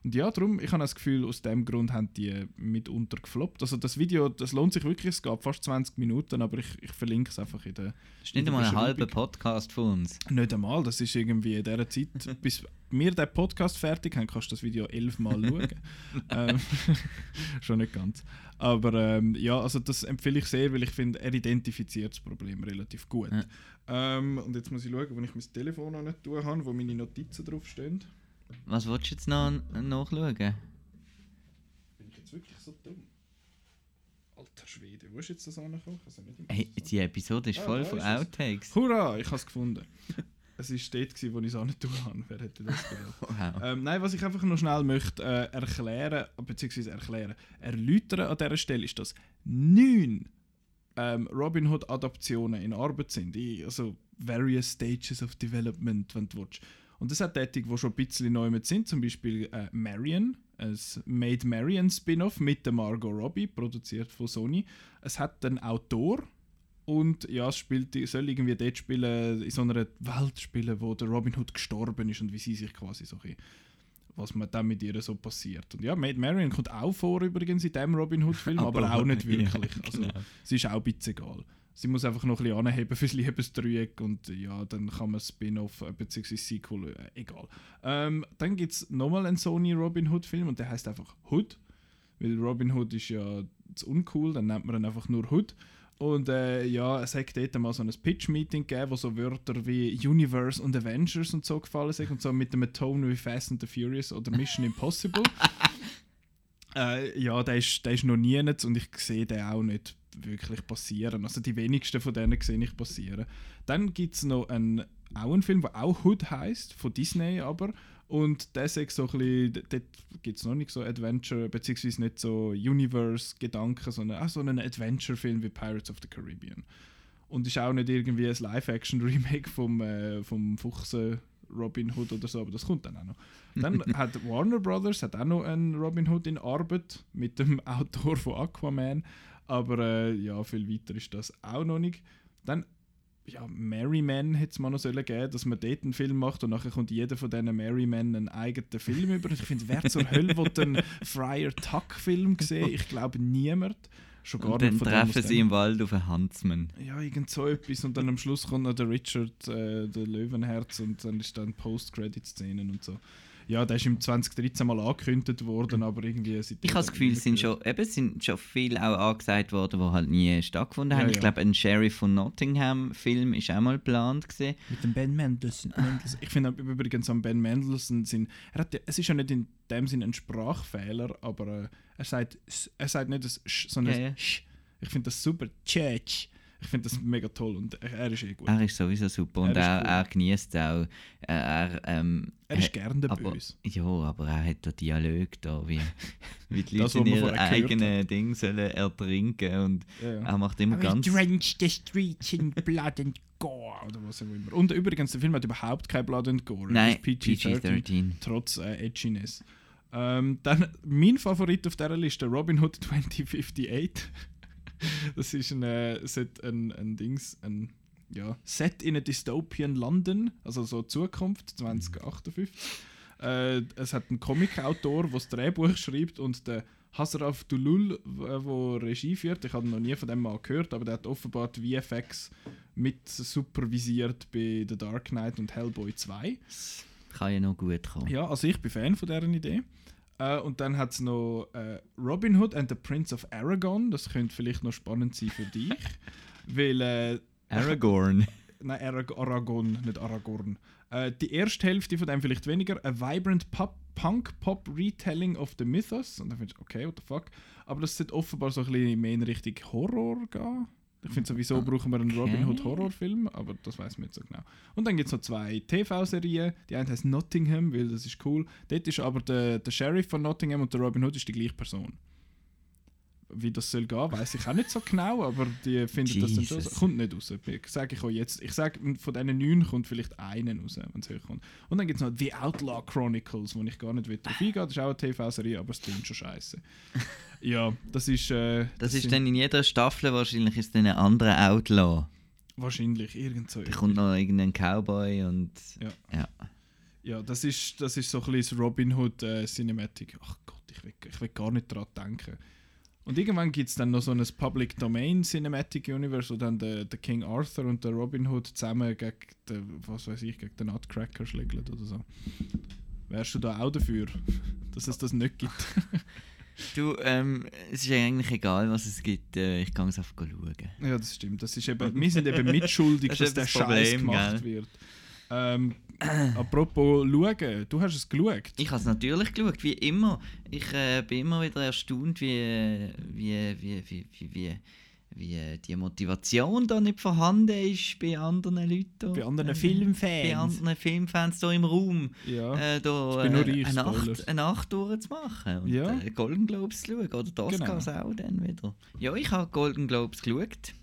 Und ja, darum, ich habe das Gefühl, aus dem Grund haben die mitunter gefloppt. Also das Video, das lohnt sich wirklich, es geht fast 20 Minuten, aber ich, ich verlinke es einfach in der Das ist nicht einmal ein halber Podcast von uns. nicht einmal, das ist irgendwie in dieser Zeit, bis wir den Podcast fertig haben, kannst du das Video elfmal schauen. ähm, schon nicht ganz. Aber ähm, ja, also das empfehle ich sehr, weil ich finde, er identifiziert das Problem relativ gut. Ja. Ähm, und jetzt muss ich schauen, wo ich mein Telefon noch nicht tun habe, wo meine Notizen drauf stehen. Was willst du jetzt noch nachschauen? Bin ich jetzt wirklich so dumm? Alter Schwede, wo ist jetzt das angekommen? Ich im Hey, die Episode ist Ah, voll von. Outtakes. Hurra, ich habe es gefunden. es war dort, gewesen, wo ich es auch nicht tun habe. Wer hätte das gedacht? Wow. ähm, nein, was ich einfach noch schnell möchte äh, erklären, beziehungsweise erklären, erläutern an dieser Stelle ist, dass neun ähm, Robin Hood Adaptionen in Arbeit sind. In, also various stages of development, wenn du willst. Und das hat Tätig, die schon ein bisschen neu mit sind, zum Beispiel äh, Marion, ein Made Marion Spin-off mit der Margot Robbie, produziert von Sony. Es hat einen Autor und ja, es spielt, soll irgendwie dort spielen, in so einer Welt spielen, wo der Robin Hood gestorben ist und wie sie sich quasi so ein was man dann mit ihr so passiert. Und ja, Maid Marian kommt auch vor übrigens in dem Robin Hood-Film, aber, Aber- auch nicht ja, wirklich. also, genau. sie ist auch ein bisschen egal. Sie muss einfach noch ein bisschen anheben fürs Liebesdreieck und ja, dann kann man Spin-off äh, bzw. Sequel, äh, egal. Ähm, dann gibt es nochmal einen Sony Robin Hood-Film und der heißt einfach Hood, weil Robin Hood ist ja zu uncool, dann nennt man ihn einfach nur Hood. Und äh, ja, es hat dort mal so ein Pitch-Meeting gegeben, wo so Wörter wie Universe und Avengers und so gefallen sind und so mit dem Tone wie Fast and the Furious oder Mission Impossible. äh, ja, der ist, der ist noch nie nicht und ich sehe den auch nicht wirklich passieren. Also die wenigsten von denen sehe ich passieren. Dann gibt es noch einen, auch einen Film, der auch Hood heißt von Disney aber. Und der sagt so ein bisschen, dort gibt es noch nicht so Adventure, beziehungsweise nicht so Universe-Gedanken, sondern auch so einen Adventure-Film wie Pirates of the Caribbean. Und ist auch nicht irgendwie ein Live-Action-Remake vom, äh, vom Fuchsen Robin Hood oder so, aber das kommt dann auch noch. Dann hat Warner Brothers hat auch noch einen Robin Hood in Arbeit mit dem Autor von Aquaman, aber äh, ja, viel weiter ist das auch noch nicht. Dann ja, Merryman hätte es mal noch sollen geben, dass man dort einen Film macht und nachher kommt jeder von diesen Merrymen einen eigenen Film über. Ich finde, wer zur Hölle will einen Friar Tuck-Film sehen? Ich glaube niemand. Schon gar Und dann treffen sie im Wald auf einen Huntsman. ja, irgend so etwas. Und dann am Schluss kommt noch der Richard, äh, der Löwenherz, und dann ist dann Post-Credit-Szenen und so. Ja, der ist im 2013 mal angekündigt worden, aber irgendwie Ich habe das Gefühl, es sind schon, eben, sind schon viel auch angesagt worden, die halt nie stattgefunden haben. Ja, Ich ja. glaube, ein Sheriff von Nottingham-Film ist auch mal geplant. Gewesen. Mit dem Ben Mendelsohn. Ich finde übrigens am Ben Mendelsohn sind, er hat, ja- es ist ja nicht in dem Sinne ein Sprachfehler, aber äh, er sagt, er sagt nicht das Sch, sondern Ja, ja. das Sch. Ich finde das super. Church. Ich finde das mega toll und er, er ist eh gut. Er ist sowieso super und Er cool. er genießt auch. Er, er, ähm, Er ist hat- gern der aber, Böse. Ja, aber er hat da Dialog da, wie, wie die Das, Leute in was wir ihre eigenen Dinge sollen ertrinken und Ja, ja. er macht immer ganz... drench the streets in blood and gore. Oder was auch immer. Und übrigens, der Film hat überhaupt kein Blood and Gore. Nein, ist PG-13, PG-13. trotz äh, Edginess. Ähm, dann mein Favorit auf dieser Liste, Robin Hood 2058. das ist ein, äh, ein, ein Dings, ein ja, Set in a Dystopian London, also so Zukunft 2058. Äh, es hat einen Comic-Autor, der das Drehbuch schreibt und der Hasraf Dulul, der Regie führt. Ich habe noch nie von dem mal gehört, aber der hat offenbar die VFX mit supervisiert bei The Dark Knight und Hellboy 2. Kann ja noch gut kommen. Ja, also ich bin Fan von deren Idee. Äh, und dann hat es noch äh, Robin Hood and the Prince of Aragon. Das könnte vielleicht noch spannend sein für dich. weil, äh, Aragorn. nein, Arag Aragon, nicht Aragorn. Äh, die erste Hälfte von dem vielleicht weniger. A vibrant pop, Punk-Pop-Retelling of the Mythos. Und dann findest du, okay, what the fuck. Aber das sollte offenbar so ein bisschen mehr in Richtung Horror gehen. Ich finde sowieso brauchen wir einen Robin Hood Horrorfilm, aber das weiß man nicht so genau. Und dann gibt es noch zwei TV-Serien. Die eine heißt Nottingham, weil das ist cool. Dort ist aber der, der Sheriff von Nottingham und der Robin Hood ist die gleiche Person. Wie das soll gehen, weiß ich auch nicht so genau, aber die finden das dann schon. Jesus. so- Kommt nicht raus. Ich sage ich euch jetzt. Ich sage, von diesen neun kommt vielleicht einen raus, wenn es hochkommt. Und dann gibt es noch The Outlaw Chronicles, wo ich gar nicht will drauf eingehen Das ist auch eine TV-Serie, aber es klingt schon scheiße. ja, das ist. Äh, Das ist sind dann in jeder Staffel wahrscheinlich ist dann ein anderer Outlaw. Wahrscheinlich irgend so. Da kommt noch irgendein Cowboy und... Ja. ja. Ja, das ist, das ist so ein bisschen das Robin Hood äh, Cinematic. Ach Gott, ich will, ich will gar nicht daran denken. Und irgendwann gibt es dann noch so ein Public Domain Cinematic Universe, wo dann der, der King Arthur und der Robin Hood zusammen gegen den, was weiß ich, gegen den Nutcracker schlägeln oder so. Wärst du da auch dafür, dass es das nicht gibt? Du, ähm, es ist eigentlich egal, was es gibt. Äh, ich kann es einfach schauen. ja, das stimmt. Das ist eben, wir sind eben mitschuldig, Das dass der das Scheiß gemacht gell? wird. Ähm, apropos schauen, du hast es geschaut. Ich habe es natürlich geschaut, wie immer. Ich äh, bin immer wieder erstaunt, wie, wie, wie, wie, wie, wie, wie die Motivation da nicht vorhanden ist bei anderen Leuten. Bei anderen Äh, Filmfans. Bei anderen Filmfans hier im Raum. Ja. Äh, da, Ich bin nur äh, eine. Nacht, eine Nacht durchzumachen und Ja. äh, Golden Globes zu schauen. Oder die Oscars auch dann wieder. Ja, ich habe Golden Globes geschaut.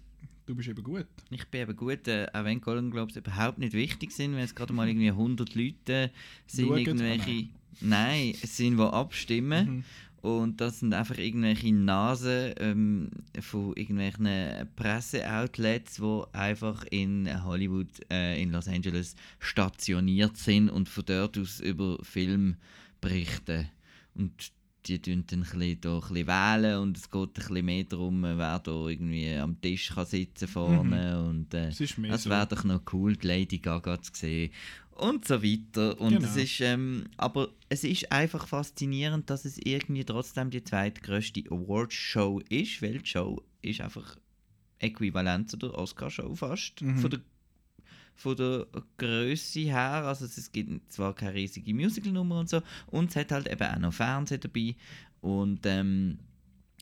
Du bist eben gut. Ich bin eben gut, äh, auch wenn Golden Globes überhaupt nicht wichtig sind, wenn es gerade mal irgendwie 100 Leute sind, Schauen? irgendwelche... Nein, es sind, die abstimmen. Mhm. Und das sind einfach irgendwelche Nasen ähm, von irgendwelchen Presseoutlets, die einfach in Hollywood, äh, in Los Angeles stationiert sind und von dort aus über Film berichten. Und die tun dann ein bisschen, da ein bisschen wählen und es geht ein bisschen mehr darum, wer da irgendwie am Tisch kann sitzen vorne und äh, Es ist mehr es so. wäre doch noch cool, die Lady Gaga zu sehen und so weiter. Und Genau. es ist, ähm, aber es ist einfach faszinierend, dass es irgendwie trotzdem die zweitgrößte Awards-Show ist, weil die Show ist einfach äquivalent zu der Oscar-Show fast. Mhm. Von der von der Größe her, also es gibt zwar keine riesige Musical-Nummer und so, und es hat halt eben auch noch Fernsehen dabei. Und ähm,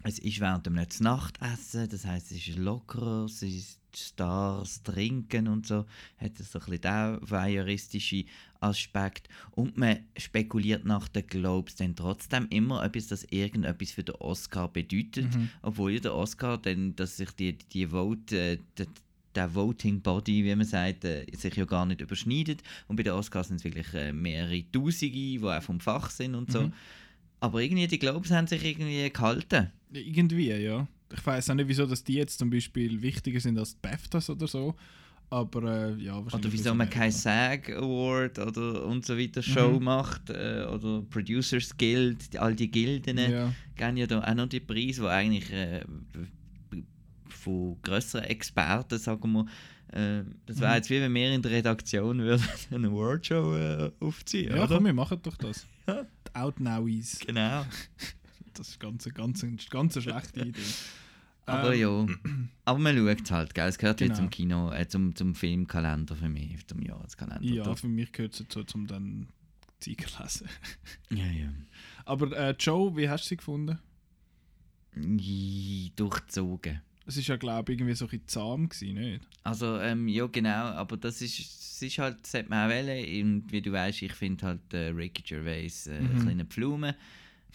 es ist während dem Nachtessen, das heißt es ist lockerer, es ist Stars trinken und so, hat es so ein bisschen den voyeuristischen Aspekt. Und man spekuliert nach den Globes dann trotzdem immer etwas, dass irgendetwas für den Oscar bedeutet, Mhm. obwohl ja der Oscar dann, dass sich die, die Vote, äh, der Voting Body, wie man sagt, äh, sich ja gar nicht überschneidet. Und bei den Oscars sind es wirklich äh, mehrere Tausende, die auch vom Fach sind und so. Mhm. Aber irgendwie, die Globes haben sich irgendwie gehalten. Irgendwie, ja. Ich weiß auch nicht, wieso dass die jetzt zum Beispiel wichtiger sind als die BAFTAs oder so. Aber äh, ja, wahrscheinlich. Oder wieso man keinen Amerika. SAG Award oder und so weiter Show Mhm. macht. Äh, oder Producers Guild, all die Gilden Ja. geben ja da auch noch die Preise, die eigentlich äh, von grösseren Experten, sagen wir, äh, das wäre Mhm. jetzt wie wenn wir in der Redaktion würden eine Awardshow äh, aufziehen, Ja, oder? komm, wir machen doch das. Ja. Die Outnowies. Genau. Das ist ganz, ganz, ganz eine schlechte Idee. Aber Ähm, ja, aber man schaut es halt, gell? es gehört Genau. zum Kino, äh, zum, zum Filmkalender für mich, zum Jahreskalender. Ja, Da- für mich gehört es dazu, um dann Zeiger lesen. ja, ja. Aber äh, Joe, wie hast du sie gefunden? Durchzogen. Es ist ja, glaube ich, irgendwie so ein bisschen zahm gewesen, nicht? Also, ähm, ja, genau, aber das ist, das ist halt, das hat man auch wollen. Und wie du weißt, ich finde halt äh, Ricky Gervais äh, Mhm. eine kleine Blume.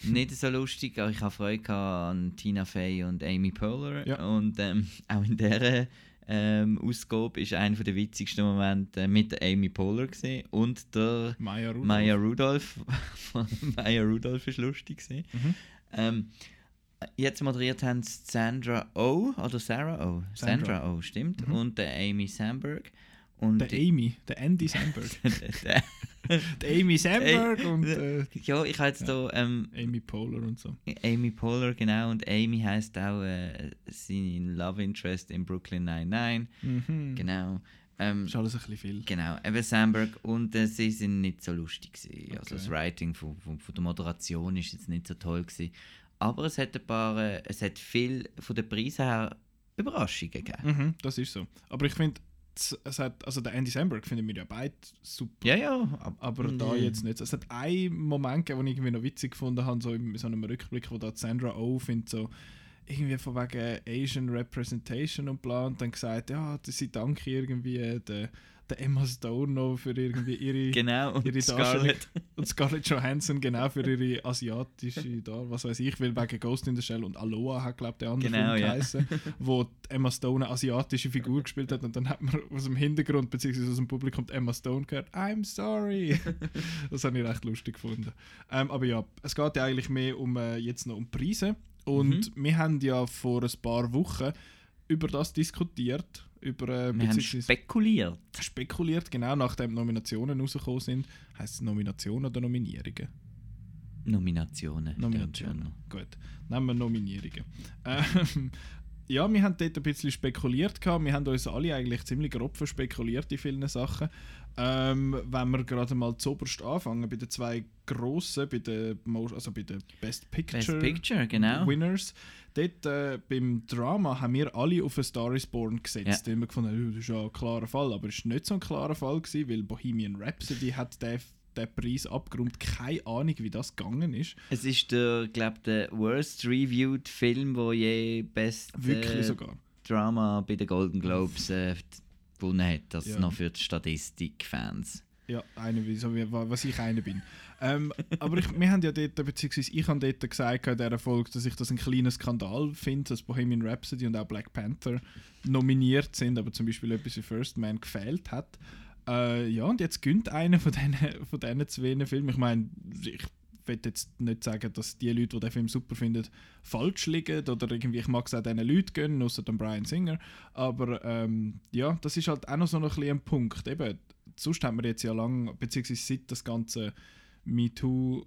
Nicht so lustig, aber ich habe Freude an Tina Fey und Amy Poehler. Ja. Und ähm, auch in dieser ähm, Ausgabe ist einer der witzigsten Momente äh, mit Amy Poehler gesehen und der Maya Rudolph. Maya Rudolph. Maya Rudolph ist lustig. Mhm. Ähm, jetzt moderiert haben Sandra Oh oder Sarah Oh. Sandra. Sandra, Oh, stimmt. Mhm. Und der Amy Samberg. Und Der Amy, der Andy Samberg. der- der Amy Samberg Ey, und äh, ja, ich habe jetzt Ja. hier ähm, Amy Poehler und so. Amy Poehler, genau. Und Amy heißt auch äh, seine Love Interest in Brooklyn 99. Mhm. Genau. Ähm, Ist alles ein bisschen viel. Genau, eben Sandberg und äh, sie sind nicht so lustig gewesen. Also Okay. das Writing von, von, von der Moderation ist jetzt nicht so toll gewesen. Aber es hat ein paar, äh, es hat viel von den Preisen her Überraschungen gegeben. Mhm, das ist so. Aber ich finde, es hat, also der Andy Samberg finden wir ja beide super. Ja, ja. ab- Aber da jetzt nicht. Es hat einen Moment gegeben, den ich irgendwie noch witzig gefunden habe, so in so einem Rückblick, wo da Sandra Oh findet, so irgendwie von wegen Asian Representation und bla und dann gesagt, ja, sie danke irgendwie äh, der, der Emma Stone noch für irgendwie ihre Genau, und ihre Scarlett. und Scarlett Johansson genau für ihre asiatische da, was weiß ich, weil wegen Ghost in the Shell und Aloha hat glaube der andere Genau, Film ja. geheißen, wo Emma Stone eine asiatische Figur gespielt hat und dann hat man aus dem Hintergrund bzw. aus dem Publikum Emma Stone gehört, I'm sorry. das habe ich recht lustig gefunden. Ähm, aber ja, es geht ja eigentlich mehr um äh, jetzt noch um Preise und Mhm. wir haben ja vor ein paar Wochen über das diskutiert, über äh, Wir haben spekuliert. spekuliert, genau nachdem Nominationen rausgekommen sind. Heißt es Nominationen oder Nominierungen? Nominationen. Nominationen. Gut, nehmen wir Nominierungen. Ähm, ja, wir haben dort ein bisschen spekuliert gehabt. Wir haben uns alle eigentlich ziemlich grob verspekuliert in vielen Sachen. Ähm, wenn wir gerade mal zuoberst anfangen, bei den zwei grossen, bei den, also bei den Best Picture, Best Picture, genau. Winners, dort äh, beim Drama haben wir alle auf A Star is Born gesetzt. Ja. Immer gefunden, «Oh, das ist ja ein klarer Fall, aber es war nicht so ein klarer Fall, gewesen, weil Bohemian Rhapsody hat den, den Preis abgerundet. Keine Ahnung, wie das gegangen ist. Es ist der, glaube der worst reviewed Film, wo je best Wirklich äh, sogar. Drama bei den Golden Globes äh, gewonnen hat. Das Ja. noch für die Statistikfans. Ja, eine, wie, so wie was ich einer bin. Ähm, aber ich, wir haben ja dort, beziehungsweise ich habe dort gesagt in dieser Folge, dass ich das einen kleinen Skandal finde, dass Bohemian Rhapsody und auch Black Panther nominiert sind, aber zum Beispiel etwas wie First Man gefehlt hat. Äh, ja, und jetzt gönnt einer von diesen von zwei Filmen. Ich meine, ich will jetzt nicht sagen, dass die Leute, die den Film super finden, falsch liegen oder irgendwie, ich mag es auch diesen Leuten gönnen, außer dem Brian Singer. Aber ähm, ja, das ist halt auch noch so ein, bisschen ein Punkt. Eben, sonst haben wir jetzt ja lang, beziehungsweise seit das ganze MeToo,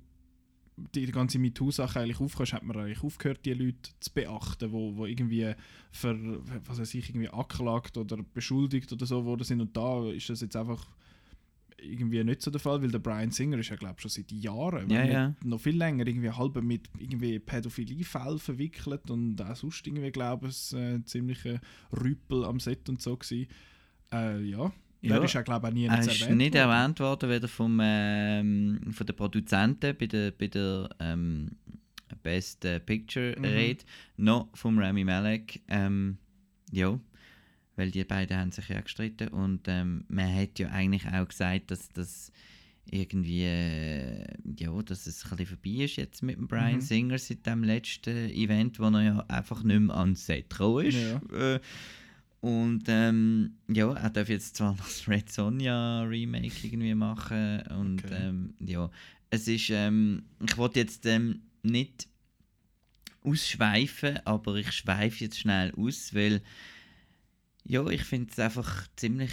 die, ganze MeToo-Sache eigentlich aufkam, hat man eigentlich aufgehört, die Leute zu beachten, wo, wo irgendwie für, was weiß ich, irgendwie angeklagt oder beschuldigt oder so worden sind. Und da ist das jetzt einfach irgendwie nicht so der Fall, weil der Brian Singer ist ja glaube ich schon seit Jahren, Ja, ja. noch viel länger irgendwie halb mit irgendwie Pädophiliefällen verwickelt und auch sonst irgendwie glaube ich äh, ziemliche Rüpel am Set und so gewesen. Äh, ja, Ja. der ist ja glaube ich auch nie Er ist erwähnt nicht worden. erwähnt worden, weder vom, ähm, von den Produzenten bei der, bei der ähm, Best äh, Picture Mhm. Rede, noch vom Rami Malek. Ähm, ja, weil die beiden haben sich ja gestritten und ähm, man hat ja eigentlich auch gesagt, dass das irgendwie, äh, ja, dass es ein bisschen vorbei ist jetzt mit dem Brian Mhm. Singer seit dem letzten Event, wo er ja einfach nicht mehr ans Set gekommen ist. Ja. Äh, und ähm, ja, er darf jetzt zwar noch das Red Sonja Remake irgendwie machen und Okay. ähm, ja, es ist, ähm, ich wollte jetzt ähm, nicht ausschweifen, aber ich schweife jetzt schnell aus, weil ja, ich finde es einfach ziemlich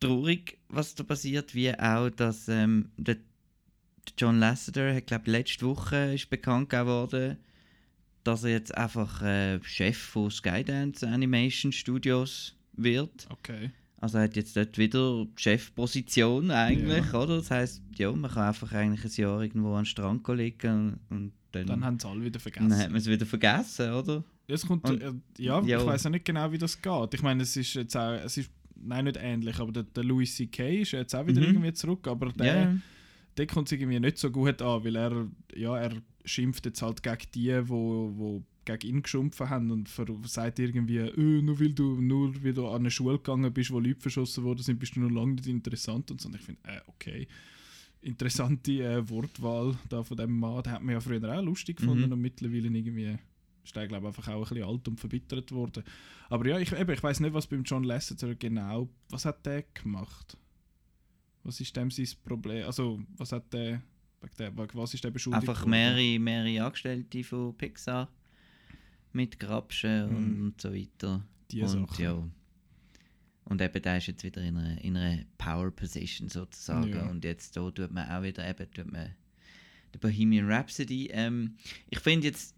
traurig, was da passiert, wie auch, dass ähm, der John Lasseter hat, glaube letzte Woche ist bekannt gegeben worden, dass er jetzt einfach äh, Chef von Skydance Animation Studios wird. Okay. Also er hat jetzt dort wieder die Chefposition eigentlich, oder? Das heißt, ja, man kann einfach eigentlich ein Jahr irgendwo an den Strand liegen und, und dann, Dann haben sie alle wieder vergessen. dann hat man es wieder vergessen, oder? Es kommt, Und- äh, ja, ja. ich weiß auch nicht genau, wie das geht. Ich meine, es ist jetzt auch, es ist, nein, nicht ähnlich, aber der, der Louis C.K. ist jetzt auch wieder Mhm. irgendwie zurück, aber der, Ja, der kommt es irgendwie nicht so gut an, weil er, ja, er schimpft jetzt halt gegen die, wo, wo gegen ihn geschumpfen haben und sagt irgendwie, äh, nur weil du nur weil du an eine Schule gegangen bist, wo Leute verschossen worden sind, bist du noch lange nicht interessant und so. Und ich finde, äh, okay, interessante äh, Wortwahl da von dem Mann, den hat man ja früher auch lustig gefunden Mhm. und mittlerweile irgendwie ist der, glaube ich, einfach auch ein bisschen alt und verbittert worden. Aber ja, ich, eben, ich weiß nicht, was beim John Lasseter genau, was hat der gemacht? Was ist dem sein Problem? Also, was hat der, was ist der beschuldigt einfach mehrere, mehrere Angestellte von Pixar mit Grabschen Mhm. und so weiter. Die und, Sachen. ja. Und eben, der ist jetzt wieder in einer, in einer Power Position sozusagen. Ja. Und jetzt da tut man auch wieder eben tut man der Bohemian Rhapsody. Ähm, ich finde jetzt,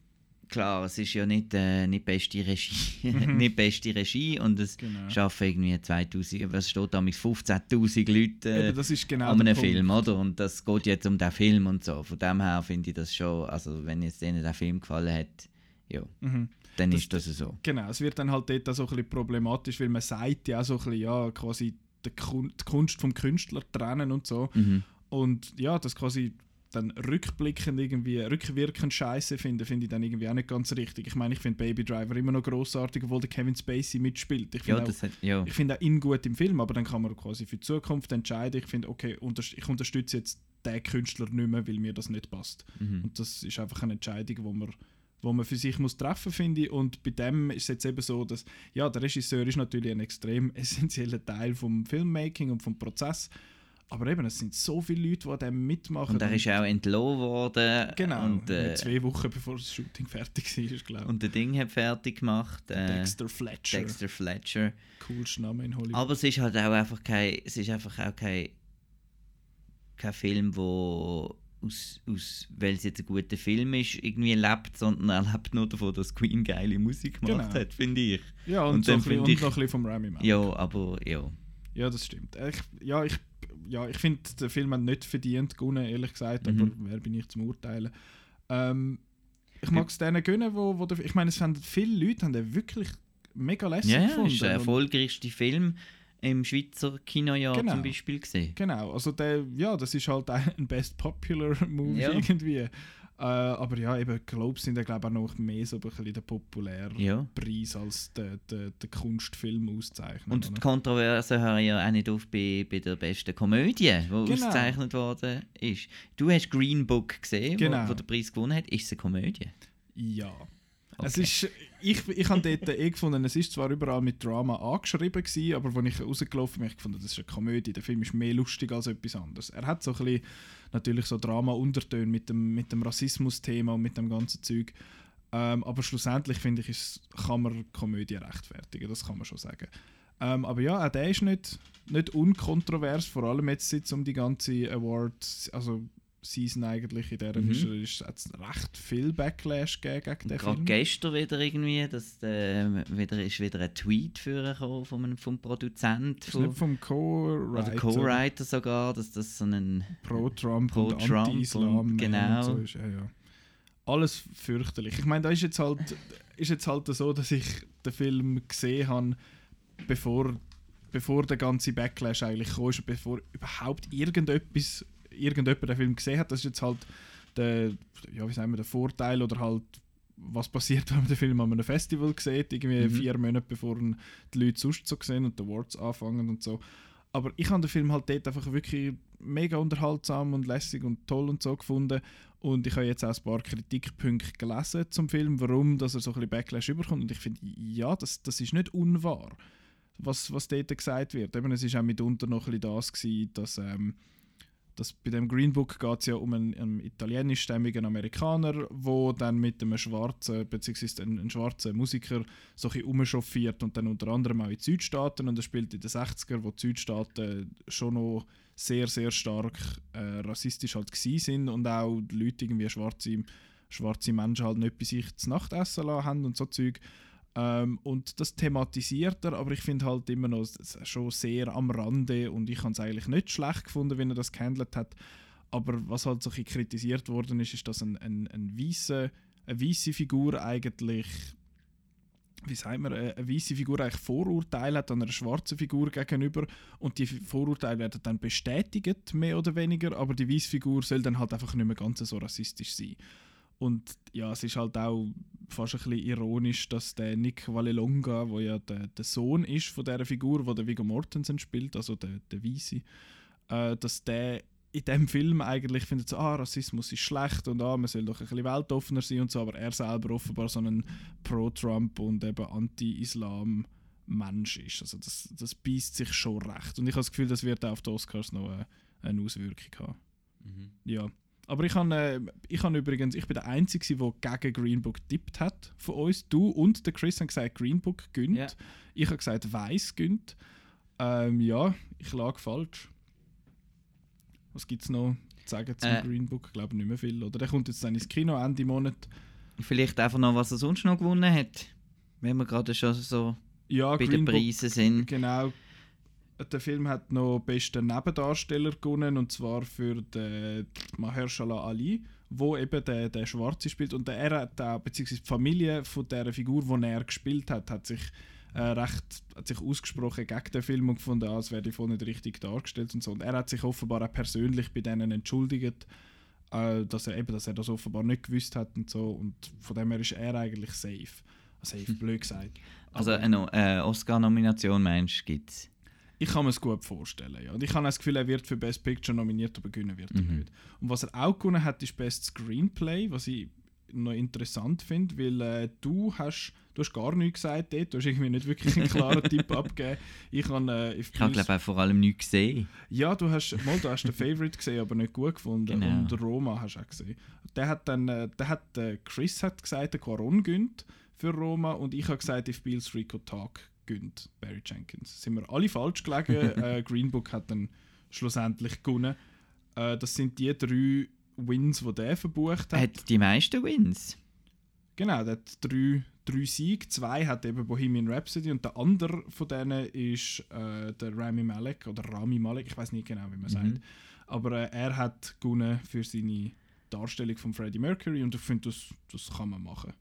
klar, es ist ja nicht, äh, nicht beste Regie, nicht beste Regie und es Genau. schaffen irgendwie 2000, was steht da, mit 15'000 Leute äh, Eben, genau an einem. Film, oder? Und das geht jetzt um den Film und so. Von dem her finde ich das schon, also wenn jetzt denen der Film gefallen hat, ja, Mhm. dann Das- ist das so. Genau, es wird dann halt dort auch so ein bisschen problematisch, weil man sagt ja auch so ein bisschen, ja, quasi die Kunst vom Künstler trennen und so. Mhm. Und ja, das quasi dann rückblickend irgendwie, rückwirkend scheiße finde, finde ich dann irgendwie auch nicht ganz richtig. Ich meine, ich finde Baby Driver immer noch großartig, obwohl der Kevin Spacey mitspielt. Ich Ja, finde auch, ich finde auch ihn gut im Film, aber dann kann man quasi für die Zukunft entscheiden. Ich finde, okay, ich unterstütze jetzt den Künstler nicht mehr, weil mir das nicht passt. Mhm. Und das ist einfach eine Entscheidung, wo man, wo man für sich muss treffen finde ich. Und bei dem ist es jetzt eben so, dass ja, der Regisseur ist natürlich ein extrem essentieller Teil vom Filmmaking und vom Prozess. Aber eben, es sind so viele Leute, die an dem mitmachen. Und er ist auch entlohnt worden. Genau, Und, äh, zwei Wochen bevor das Shooting fertig war, glaube ich. und der Ding hat fertig gemacht. Äh, Dexter Fletcher. Dexter Fletcher. Coolster Name in Hollywood. Aber es ist halt auch einfach kein, es ist einfach auch kein, kein Film, wo aus, aus weil es jetzt ein guter Film ist, irgendwie lebt, sondern er lebt nur davon, dass Queen geile Musik gemacht Genau. hat, finde ich. Ja, und, Und so dann ein bisschen, ich- noch ein bisschen vom Rami Malek. Ja, aber ja. Ja, das stimmt. Ich, ja, ich, ja, ich finde, der Film hat nicht verdient gewonnen, ehrlich gesagt, Mhm. aber wer bin ich zum Urteilen? Ähm, ich mag es denen gönnen, wo, wo der, ich meine, es haben viele Leute haben den wirklich mega lässig Ja, ja, gefunden. ist der erfolgreichste Film im Schweizer Kinojahr Genau. zum Beispiel gesehen. Genau, also der, ja, das ist halt ein Best Popular Movie Ja. irgendwie. Äh, aber ja, eben Globes sind ja glaube ich auch noch mehr so ein bisschen der populäre Ja. Preis als der, der, der Kunstfilm auszeichnet. Und die oder? Kontroverse hören ja auch nicht auf bei, bei der besten Komödie, die Genau. ausgezeichnet worden ist. Du hast Green Book gesehen, Genau. wo, wo der Preis gewonnen hat. Ist es eine Komödie? Ja. Es Okay. ist, ich, ich habe dort eh gefunden, es ist zwar überall mit Drama angeschrieben gewesen, aber als ich rausgelaufen bin, habe ich gefunden, das ist eine Komödie. Der Film ist mehr lustig als etwas anderes. Er hat so ein bisschen, natürlich so Drama-Untertöne mit dem, mit dem Rassismus-Thema und mit dem ganzen Zeug. Ähm, aber schlussendlich finde ich, ist, kann man Komödie rechtfertigen, das kann man schon sagen. Ähm, aber ja, auch der ist nicht, nicht unkontrovers, vor allem jetzt es um die ganze Awards, also Season eigentlich, in der Mhm. ist, jetzt recht viel Backlash gegeben gegen den Gerade Film. gestern wieder irgendwie, dass, äh, wieder, ist wieder ein Tweet vorgekommen vom, einem- vom Produzent, Ist nicht von, vom Co-Writer, oder Co-Writer sogar, dass das so ein... Pro-Trump Pro und Trump Anti-Islam genau. und so ist. Ja, ja. Alles fürchterlich. Ich meine, da ist jetzt halt, ist jetzt halt so, dass ich den Film gesehen habe, bevor, bevor der ganze Backlash eigentlich kam, bevor überhaupt irgendetwas, irgendjemand den Film gesehen hat. Das ist jetzt halt der, ja, wie sagen wir, der Vorteil oder halt was passiert, wenn man den Film an einem Festival sieht, irgendwie Mhm. vier Monate bevor die Leute sonst so sehen und die Awards anfangen und so. Aber ich habe den Film halt dort einfach wirklich mega unterhaltsam und lässig und toll und so gefunden. Und ich habe jetzt auch ein paar Kritikpunkte gelesen zum Film, warum dass er so ein bisschen Backlash überkommt. Und ich finde, ja, das, das ist nicht unwahr, was, was dort gesagt wird. Eben, es war auch mitunter noch ein bisschen das, gewesen, dass, ähm, dass bei dem Green Book geht es ja um einen, einen italienischstämmigen Amerikaner, wo dann mit einem schwarzen, beziehungsweise einen, einen schwarzen Musiker so ein rumchauffiert und dann unter anderem auch in den Südstaaten und er spielt in den 60er, wo die Südstaaten schon noch sehr, sehr stark äh, rassistisch halt sind und auch die Leute irgendwie schwarze, schwarze Menschen halt nicht bei sich zu Nacht essen lassen haben und so Zeug. Ähm, und das thematisiert er, aber ich finde halt immer noch schon sehr am Rande und ich habe es eigentlich nicht schlecht gefunden, wenn er das gehandelt hat. Aber was halt so ein kritisiert worden ist, ist, dass ein, ein, ein weisse, eine weisse Figur eigentlich wie sagt man, eine, eine weiße Figur eigentlich Vorurteile hat an einer schwarzen Figur gegenüber und die Vorurteile werden dann bestätigt, mehr oder weniger, aber die weiße Figur soll dann halt einfach nicht mehr ganz so rassistisch sein. Und ja, es ist halt auch fast ein bisschen ironisch, dass der Nick Vallelonga, wo ja der, der Sohn ist von dieser Figur, wo der Viggo Mortensen spielt, also der, der Weiße, äh, dass der in dem Film eigentlich findet so, ah, Rassismus ist schlecht und ah, man soll doch ein bisschen weltoffener sein und so, aber er selber offenbar so ein Pro-Trump und eben Anti-Islam Mensch ist. Also das, das beißt sich schon recht. Und ich habe das Gefühl, das wird auch auf die Oscars noch eine, eine Auswirkung haben. Mhm. Ja. Aber ich habe äh, ich habe übrigens, ich bin der Einzige, der gegen Green Book tippt hat von uns. Du und der Chris haben gesagt, Green Book gönnt. Ja. Ich habe gesagt, Weiß gönnt. Ähm, ja, ich lag falsch. Was gibt es noch zu sagen zum Äh. Green Book? Ich glaube nicht mehr viel. Oder der kommt jetzt dann ins Kino Ende Monat. Vielleicht einfach noch, was er sonst noch gewonnen hat. Wenn wir gerade schon so Ja, bei Green den Preisen sind. Genau. Der Film hat noch besten Nebendarsteller gewonnen und zwar für den Mahershala Ali, wo eben der, der Schwarze spielt und der, er hat auch, beziehungsweise die Familie von der Figur, die er gespielt hat, hat sich äh, recht hat sich ausgesprochen gegen den Film und gefunden, ah, es werde voll nicht richtig dargestellt und so. Und er hat sich offenbar auch persönlich bei denen entschuldigt, äh, dass er eben, dass er das offenbar nicht gewusst hat und so. Und von dem her ist er eigentlich safe. Safe, blöd gesagt. Also eine äh, Oscar-Nomination meinst du, gibt es? Ich kann mir es gut vorstellen, ja. Und ich habe das Gefühl, er wird für Best Picture nominiert, aber gewinnen wird er Mhm. nicht. Und was er auch gewonnen hat, ist Best Screenplay, was ich noch interessant finde, weil äh, du hast, du hast gar nichts gesagt dort, du hast irgendwie nicht wirklich einen klaren Tipp abgegeben. Ich habe äh, Ich habe glaube auch vor allem nichts gesehen. ja, du hast, mal, du hast den Favorite gesehen, aber nicht gut gefunden. Genau. Und Roma hast du auch gesehen. Der hat dann, äh, der hat, äh, Chris hat gesagt, der Quaron gönnt für Roma und ich habe gesagt, if Beals Rico Talk gönnt Barry Jenkins. Sind wir alle falsch gelegen. äh, Green Book hat dann schlussendlich gewonnen. Äh, das sind die drei Wins, die der verbucht hat. Hat die meisten Wins. Genau, der hat drei, drei Siege. Zwei hat eben Bohemian Rhapsody und der andere von denen ist äh, der Rami Malek oder Rami Malek, ich weiß nicht genau, wie man sagt. Aber äh, er hat gewonnen für seine Darstellung von Freddie Mercury und ich finde, das, das kann man machen.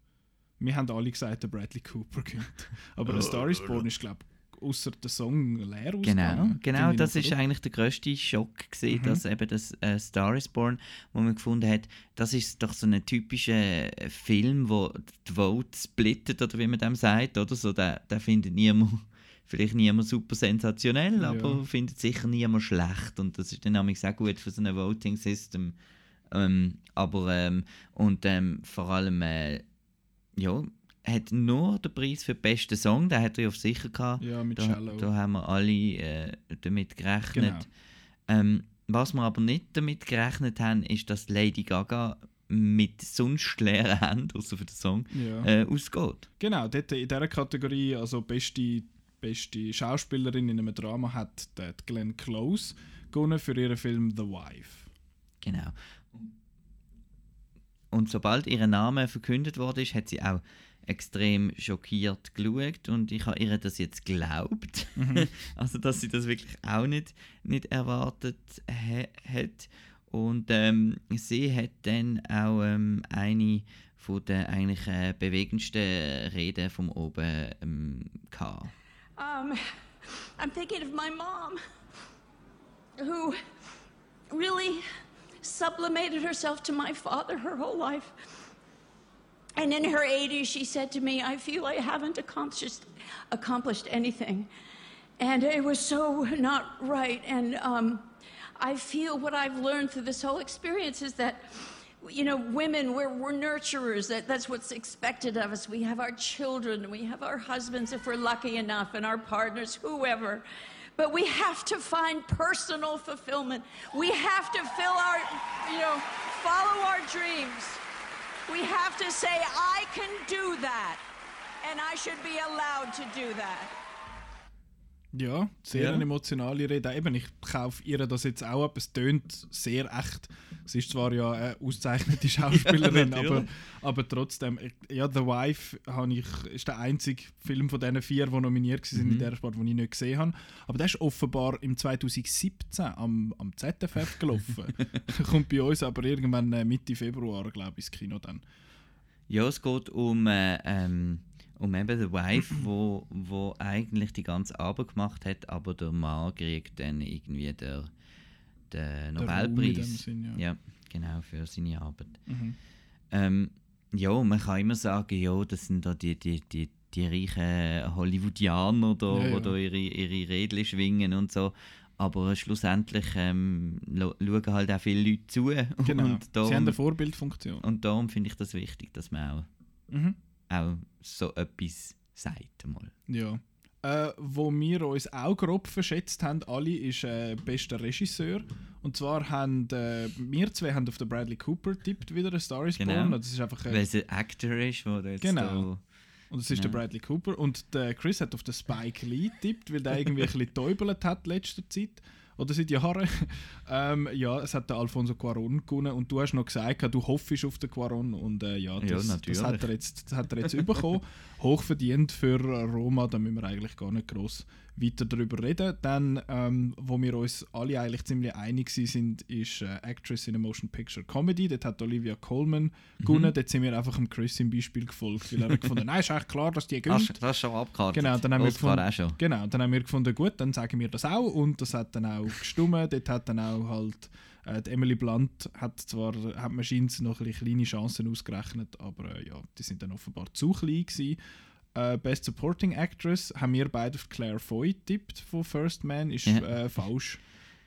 Wir haben alle gesagt, der Bradley Cooper gewinnt. Aber der Star is Born ist, glaube ich, außer der Song leer Genau, ausgegangen. genau ich das ist verrückt. eigentlich der grösste Schock gewesen, Mhm. dass eben das äh, Star is Born, wo man gefunden hat, das ist doch so ein typischer äh, Film, wo die Vote splittet oder wie man dem sagt, oder so, der, der findet niemand, vielleicht niemand super sensationell, Ja. aber findet sicher niemand schlecht und das ist dann nämlich auch gut für so ein Voting System. Ähm, aber ähm, und ähm, vor allem äh, ja, hat nur den Preis für den besten Song, den hat er ja auf sicher gehabt. Ja, mit Da, Shallow. da haben wir alle äh, damit gerechnet. Genau. Ähm, was wir aber nicht damit gerechnet haben, ist, dass Lady Gaga mit sonst leeren Händen, außer für den Song, Ja. äh, ausgeht. Genau, dort in dieser Kategorie, also beste, beste Schauspielerin in einem Drama, hat Glenn Close gewonnen für ihren Film The Wife. Genau. Und sobald ihr Name verkündet wurde, ist, hat sie auch extrem schockiert geschaut und ich habe ihr das jetzt geglaubt. also, dass sie das wirklich auch nicht, nicht erwartet ha hat. Und ähm, sie hat dann auch ähm, eine von den eigentlich äh, bewegendsten Reden vom Oben ähm, gehabt. Um, I'm thinking of my mom, who really sublimated herself to my father her whole life. And in her 80s, she said to me, I feel I haven't accomplished, accomplished anything. And it was so not right. And um, I feel what I've learned through this whole experience is that, you know, women, we're, we're nurturers. That, that's what's expected of us. We have our children, we have our husbands if we're lucky enough, and our partners, whoever. But we have to find personal fulfillment. We have to fill our, you know, follow our dreams. We have to say, I can do that. And I should be allowed to do that. Ja, sehr Ja. eine emotionale Rede. Eben, ich kaufe ihr das jetzt auch ab. Es tönt sehr echt. Sie ist zwar ja eine ausgezeichnete Schauspielerin, aber, natürlich. aber trotzdem. Ja, The Wife habe ich, ist der einzige Film von diesen vier, die nominiert waren Mhm. in der Sport, den ich nicht gesehen habe. Aber der ist offenbar im 2017 am, am ZFF gelaufen. Kommt bei uns aber irgendwann äh, Mitte Februar, glaube ich, ins Kino dann. Ja, es geht um, äh, ähm, um eben The Wife, wo, wo eigentlich die ganze Arbeit gemacht hat, aber der Mann kriegt dann irgendwie der, der Nobelpreis. Sinn, ja. ja, genau, für seine Arbeit. Mhm. Ähm, ja, man kann immer sagen, ja, das sind da die, die, die, die reichen Hollywoodianer da, Ja, ja. die da ihre, ihre Rädchen schwingen und so. Aber schlussendlich ähm, schauen halt auch viele Leute zu. Genau. Und Sie haben darum, eine Vorbildfunktion. und darum finde ich das wichtig, dass man auch Mhm. auch so etwas sagt. Mal. Ja. Äh, wo wir uns auch grob verschätzt haben, alle, ist äh, bester Regisseur. Und zwar haben äh, wir zwei haben auf den Bradley Cooper tippt wieder, ein Star is Genau. Born. Das ist einfach, äh, Weil es ein Actor ist, der jetzt Genau. da, und es ist Ja. der Bradley Cooper. Und der Chris hat auf den Spike Lee tippt, weil der irgendwie ein bisschen täubelt hat in letzter Zeit. Oder seit Jahren. ähm, ja, es hat der Alfonso Cuaron gewonnen. Und du hast noch gesagt, du hoffst auf den Cuaron. Und äh, ja, Ja, das, das, natürlich. hat er jetzt, das hat er jetzt bekommen. Hochverdient für Roma, da müssen wir eigentlich gar nicht groß weiter darüber reden. Dann, ähm, wo wir uns alle eigentlich ziemlich einig sind, ist äh, Actress in a Motion Picture Comedy. Dort hat Olivia Colman Mhm. gewonnen. Dort sind wir einfach dem Chris im Beispiel gefolgt, weil er gefunden, nein, ist eigentlich klar, dass die das, gönnt. das ist schon abgekartet. Genau, dann haben wir gefunden, auch schon. Genau, dann haben wir gefunden, gut, dann sagen wir das auch und das hat dann auch gestimmt. Dort hat dann auch halt äh, die Emily Blunt hat zwar hat man noch ein kleine Chancen ausgerechnet, aber äh, ja, die sind dann offenbar zu klein gewesen. Äh, Best Supporting Actress haben wir beide auf Claire Foy tippt von First Man, ist Ja. äh, falsch.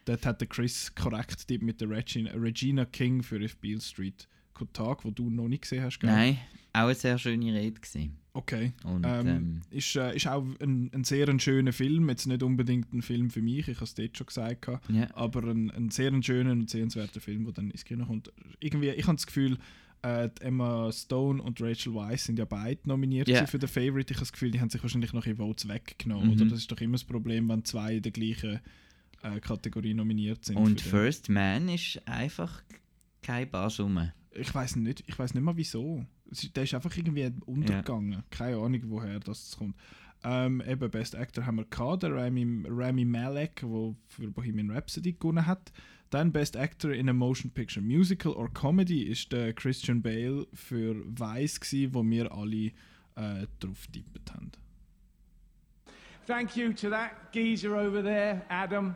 Dort hat der Chris korrekt tippt mit der Regina, Regina King für If Beale Street Tag, wo du noch nicht gesehen hast. gell? Nein, auch eine sehr schöne Rede gewesen. Okay. Und, ähm, ähm, ist, äh, ist auch ein, ein sehr ein schöner Film. Jetzt nicht unbedingt ein Film für mich, ich habe es dort schon gesagt. Ja. Aber ein, ein sehr ein schöner und sehenswerter Film, der dann ins Kino kommt. Irgendwie, ich habe das Gefühl, äh, Emma Stone und Rachel Weisz sind ja beide nominiert gewesen für den Favorite. Ich habe das Gefühl, die haben sich wahrscheinlich noch ihre Votes weggenommen. Mhm. Oder? Das ist doch immer das Problem, wenn zwei in der gleichen äh, Kategorie nominiert sind. Und First Man ist einfach Kein Barsumme. Ich weiß nicht, ich weiß nicht mal wieso. Der ist einfach irgendwie untergegangen. Keine Ahnung, woher das kommt. Ähm, eben Best Actor haben wir gehabt, der Rami, Rami Malek, der für Bohemian Rhapsody gewonnen hat. Dann Best Actor in a Motion Picture Musical or Comedy ist der Christian Bale für Vice gsi, wo wir alle äh, drauf tippet haben. Thank you to that geezer over there, Adam.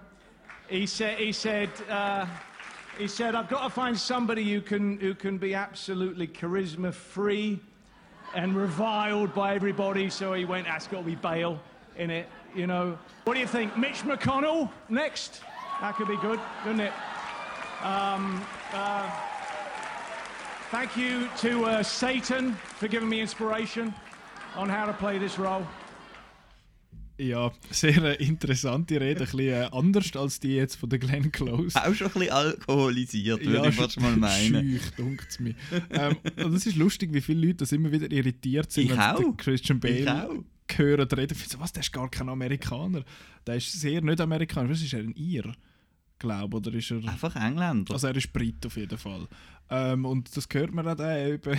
He said, he said, uh, he said, I've got to find somebody who can, who can be absolutely charisma free and reviled by everybody. So he went, that's got to be Bale in it, you know. What do you think? Mitch McConnell next? That could be good, couldn't it? Um, uh, thank you to uh, Satan for giving me inspiration on how to play this role. Ja, sehr äh, interessante Rede, ein bisschen äh, anders als die jetzt von der Glenn Close. Auch schon ein bisschen alkoholisiert, würde ich fast mal meinen. Schüch, dunkt's mir. ähm, und es ist lustig, wie viele Leute das immer wieder irritiert sind, Ich wenn auch. Christian Ich Bale auch. hören reden. Ich so, was, der ist gar kein Amerikaner. Der ist sehr nicht Amerikaner. Was ist er, ein Ir? Glaube oder ist er... Einfach Engländer. Also er ist Brit auf jeden Fall. Ähm, und das hört man auch dann eben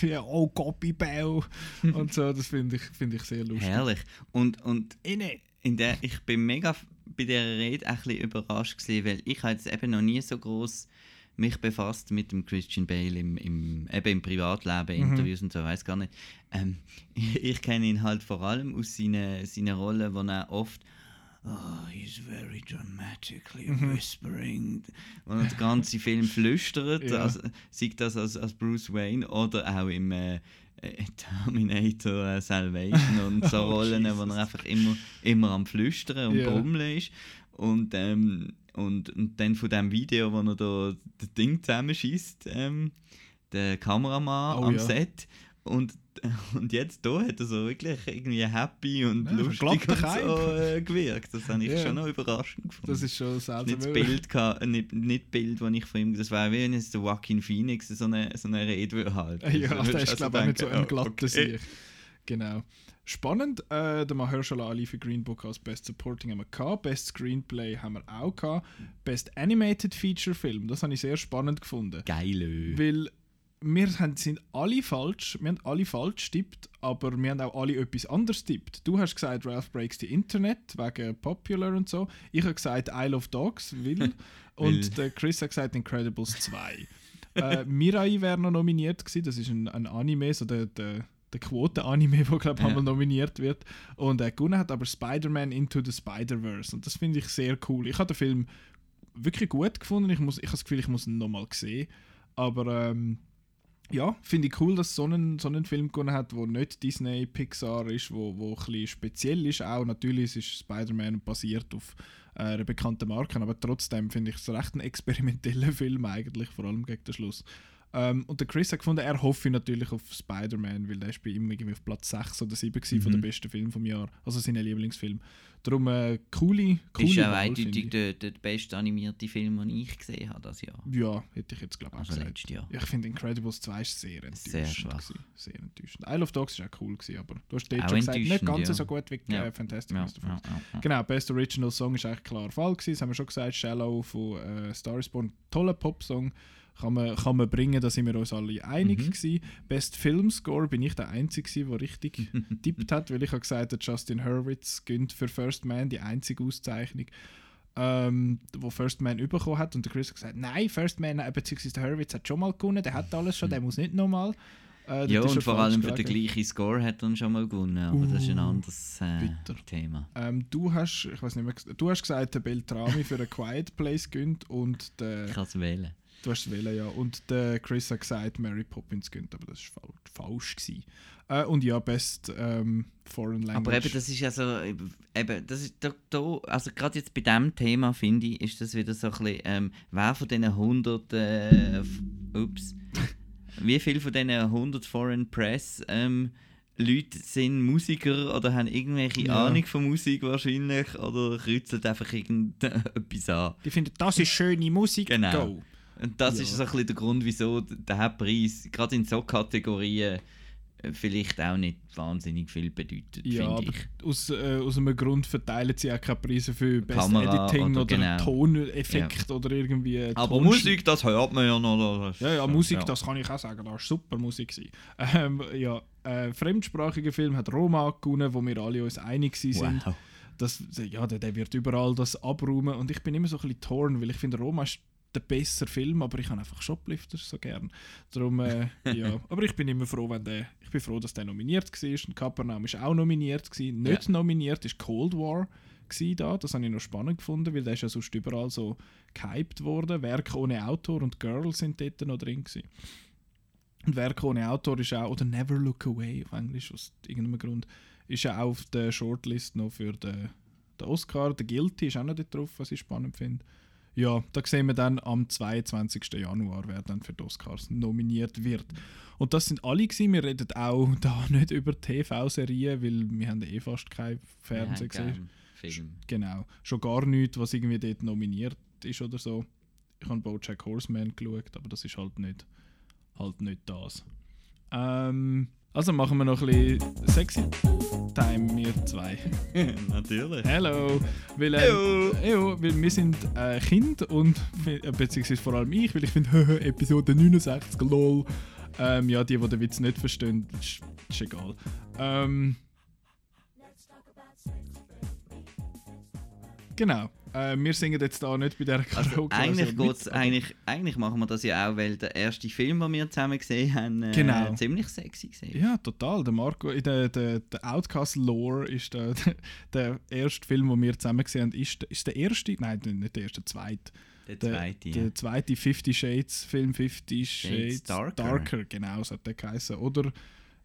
wie «Oh, Copy Bell» und so. Das finde ich, find ich sehr lustig. Herrlich. Und, und in der, ich bin mega bei dieser Rede ein bisschen überrascht gewesen, weil ich habe jetzt eben noch nie so groß mich befasst mit dem Christian Bale im, im, eben im Privatleben, Interviews und so, weiß gar nicht. Ähm, ich, ich kenne ihn halt vor allem aus seinen, seinen Rollen, wo er oft Oh, he's very dramatically whispering. Und er den ganzen Film flüstert, Ja. also, sei das als, als Bruce Wayne oder auch im äh, äh, Terminator äh, Salvation und so Oh, Rollen, wo Jesus. er einfach immer, immer am Flüstern und Ja. Brummeln ist. Und, ähm, und, und dann von dem Video, wo er da das Ding zusammenschießt, ähm, der Kameramann Oh, am ja. Set. Und, und jetzt da hat er so wirklich irgendwie happy und Ja, lustig und so äh, gewirkt. Das habe ich Ja. schon noch überraschend gefunden. Das ist schon nicht das seltsam. Bild, äh, nicht, nicht Bild, das ich von ihm. Das wäre wie wenn jetzt der Joaquin Phoenix so eine, so eine Rede würde halten. Ja, Also, der ist du glaube ich auch nicht so ein glatter okay. Sieg. Genau. Spannend, äh, der Mahershala Ali für Green Book als Best Supporting haben wir gehabt, Best Screenplay haben wir auch gehabt, Best Animated Feature Film, das habe ich sehr spannend gefunden. Geil. Weil wir sind alle falsch, wir haben alle falsch tippt, aber wir haben auch alle etwas anderes tippt. Du hast gesagt, Ralph Breaks the Internet wegen Popular und so. Ich habe gesagt, Isle of Dogs, will. und der Chris hat gesagt, Incredibles 2. äh, Mirai wäre noch nominiert gewesen, das ist ein, ein Anime, so der, der, der Quote-Anime, der glaube ich Ja. einmal nominiert wird. Und er gewonnen hat aber Spider-Man Into the Spider-Verse und das finde ich sehr cool. Ich habe den Film wirklich gut gefunden, ich, muss, ich habe das Gefühl, ich muss ihn nochmal sehen. Aber ähm, ja, finde ich cool, dass so einen, so einen Film gewonnen hat, wo nicht Disney, Pixar ist, wo, wo ein speziell ist. Auch natürlich ist Spider-Man basiert auf äh, einer bekannten Marke, aber trotzdem finde ich es recht ein experimenteller Film eigentlich, vor allem gegen den Schluss. Ähm, und der Chris hat gefunden, er hoffe natürlich auf Spider-Man, weil der ist bei ihm irgendwie auf Platz 6 oder 7 gewesen von den besten Filmen vom Jahr, also seine Lieblingsfilm. Darum äh, coole, coole ist finde eindeutig der, der beste animierte Film, den ich gesehen habe das Jahr. Ja, hätte ich jetzt glaube ich auch Also gesagt. Ja, ich finde Incredibles 2 ist sehr enttäuschend. Sehr schwach. gewesen. Sehr enttäuschend. Isle of Dogs ist auch cool, gewesen, aber du hast dort schon gesagt, nicht ganz ja. so gut wie Ja. äh, Fantastic Ja, Mr. ja, Fox. ja, ja. Genau, Best Original Song ist eigentlich klar Fall gewesen, das haben wir schon gesagt. Shallow von äh, Star is Born, toller Popsong. Kann man, kann man bringen, da sind wir uns alle einig Mhm. gewesen. Best Film Score bin ich der Einzige, der richtig tippt hat, weil ich habe gesagt, der Justin Hurwitz gönnt für First Man die einzige Auszeichnung ähm, wo First Man bekommen hat und der Chris hat gesagt, nein, First Man beziehungsweise der Hurwitz hat schon mal gewonnen, der hat alles schon, der muss nicht nochmal. Äh, Ja, und vor allem für den gleichen Score hat er schon mal gewonnen, aber das ist ein Uh, anderes äh. Thema. Ähm, du hast, ich weiß nicht mehr, du hast gesagt, der Beltrami für ein Quiet Place gönnt und der, Ich kann es wählen. Du hast es wählen, ja, und der Chris hat gesagt, Mary Poppins gönnt, aber das war falsch, gewesen. Äh, und ja, Best ähm, Foreign Language. Aber eben, das ist ja so, eben, das ist da, da also gerade jetzt bei diesem Thema, finde ich, ist das wieder so ein bisschen, ähm, wer von diesen 100, äh, ups, wie viele von diesen 100 Foreign Press ähm, Leute sind Musiker oder haben irgendwelche Ja. Ahnung von Musik wahrscheinlich oder kreuzeln einfach irgendetwas an. Die finden, das ist schöne Musik, Genau. go. Und das Ja. ist so ein bisschen der Grund, wieso der Preis, gerade in so Kategorien, äh, vielleicht auch nicht wahnsinnig viel bedeutet, Ja, finde aber ich. aus, äh, aus einem Grund verteilen sie auch keine Preise für Best Kamera Editing oder oder, genau. Toneffekt oder irgendwie. Aber Tonsch- Musik, das hört man ja noch. Ja, ja, Musik, das kann ich auch sagen, das war super Musik. Ähm, ja, äh, fremdsprachiger Film hat Roma gewonnen, wo wir alle uns einig sind. Wow. Das, ja, der, der wird überall das abräumen und ich bin immer so ein bisschen torn, weil ich finde, Roma ist der bessere Film, aber ich habe einfach Shoplifters so gern. Darum, äh, ja. Aber ich bin immer froh, wenn der, ich bin froh, dass der nominiert war. Und Kapernaum ist auch nominiert gewesen. Nicht nominiert ist Cold War gewesen da. Das habe ich noch spannend gefunden, weil der ist ja sonst überall so gehypt worden. Werk ohne Autor und Girl sind dort noch drin gewesen. Und Werk ohne Autor ist auch, oder Never Look Away auf Englisch, aus irgendeinem Grund, ist ja auch auf der Shortlist noch für den, den Oscar. Der Guilty ist auch noch dort drauf, was ich spannend finde. Ja, da sehen wir dann am 22. Januar, wer dann für die Oscars nominiert wird. Und das sind alle gewesen. Wir reden auch da nicht über TV-Serien, weil wir haben eh fast kein Fernsehen gesehen. Film. Genau. Schon gar nichts, was irgendwie dort nominiert ist oder so. Ich habe Bojack Horseman geschaut, aber das ist halt nicht, halt nicht das. Ähm, also machen wir noch ein bisschen Sexy Time, wir zwei. Natürlich. Hello! Weil, ähm, weil wir sind äh, Kind und, äh, beziehungsweise vor allem ich, weil ich finde, Episode 69, lol. Ähm, ja, die, die den Witz nicht verstehen, ist, ist egal. Ähm, genau. Äh, wir singen jetzt da nicht bei der Also Karaoke-Version eigentlich, aber- eigentlich, eigentlich machen wir das ja auch, weil der erste Film, den wir zusammen gesehen haben, äh, Genau. ziemlich sexy war. Ja, total. Der Marco, der, der, der Outcast-Lore ist der, der erste Film, den wir zusammen gesehen haben, ist, ist der erste, nein, nicht der erste, der zweite. Der Der, zweite. der ja. zweite Fifty Shades Film, Fifty Shades, Darker. genau, so hat der geheißen. Oder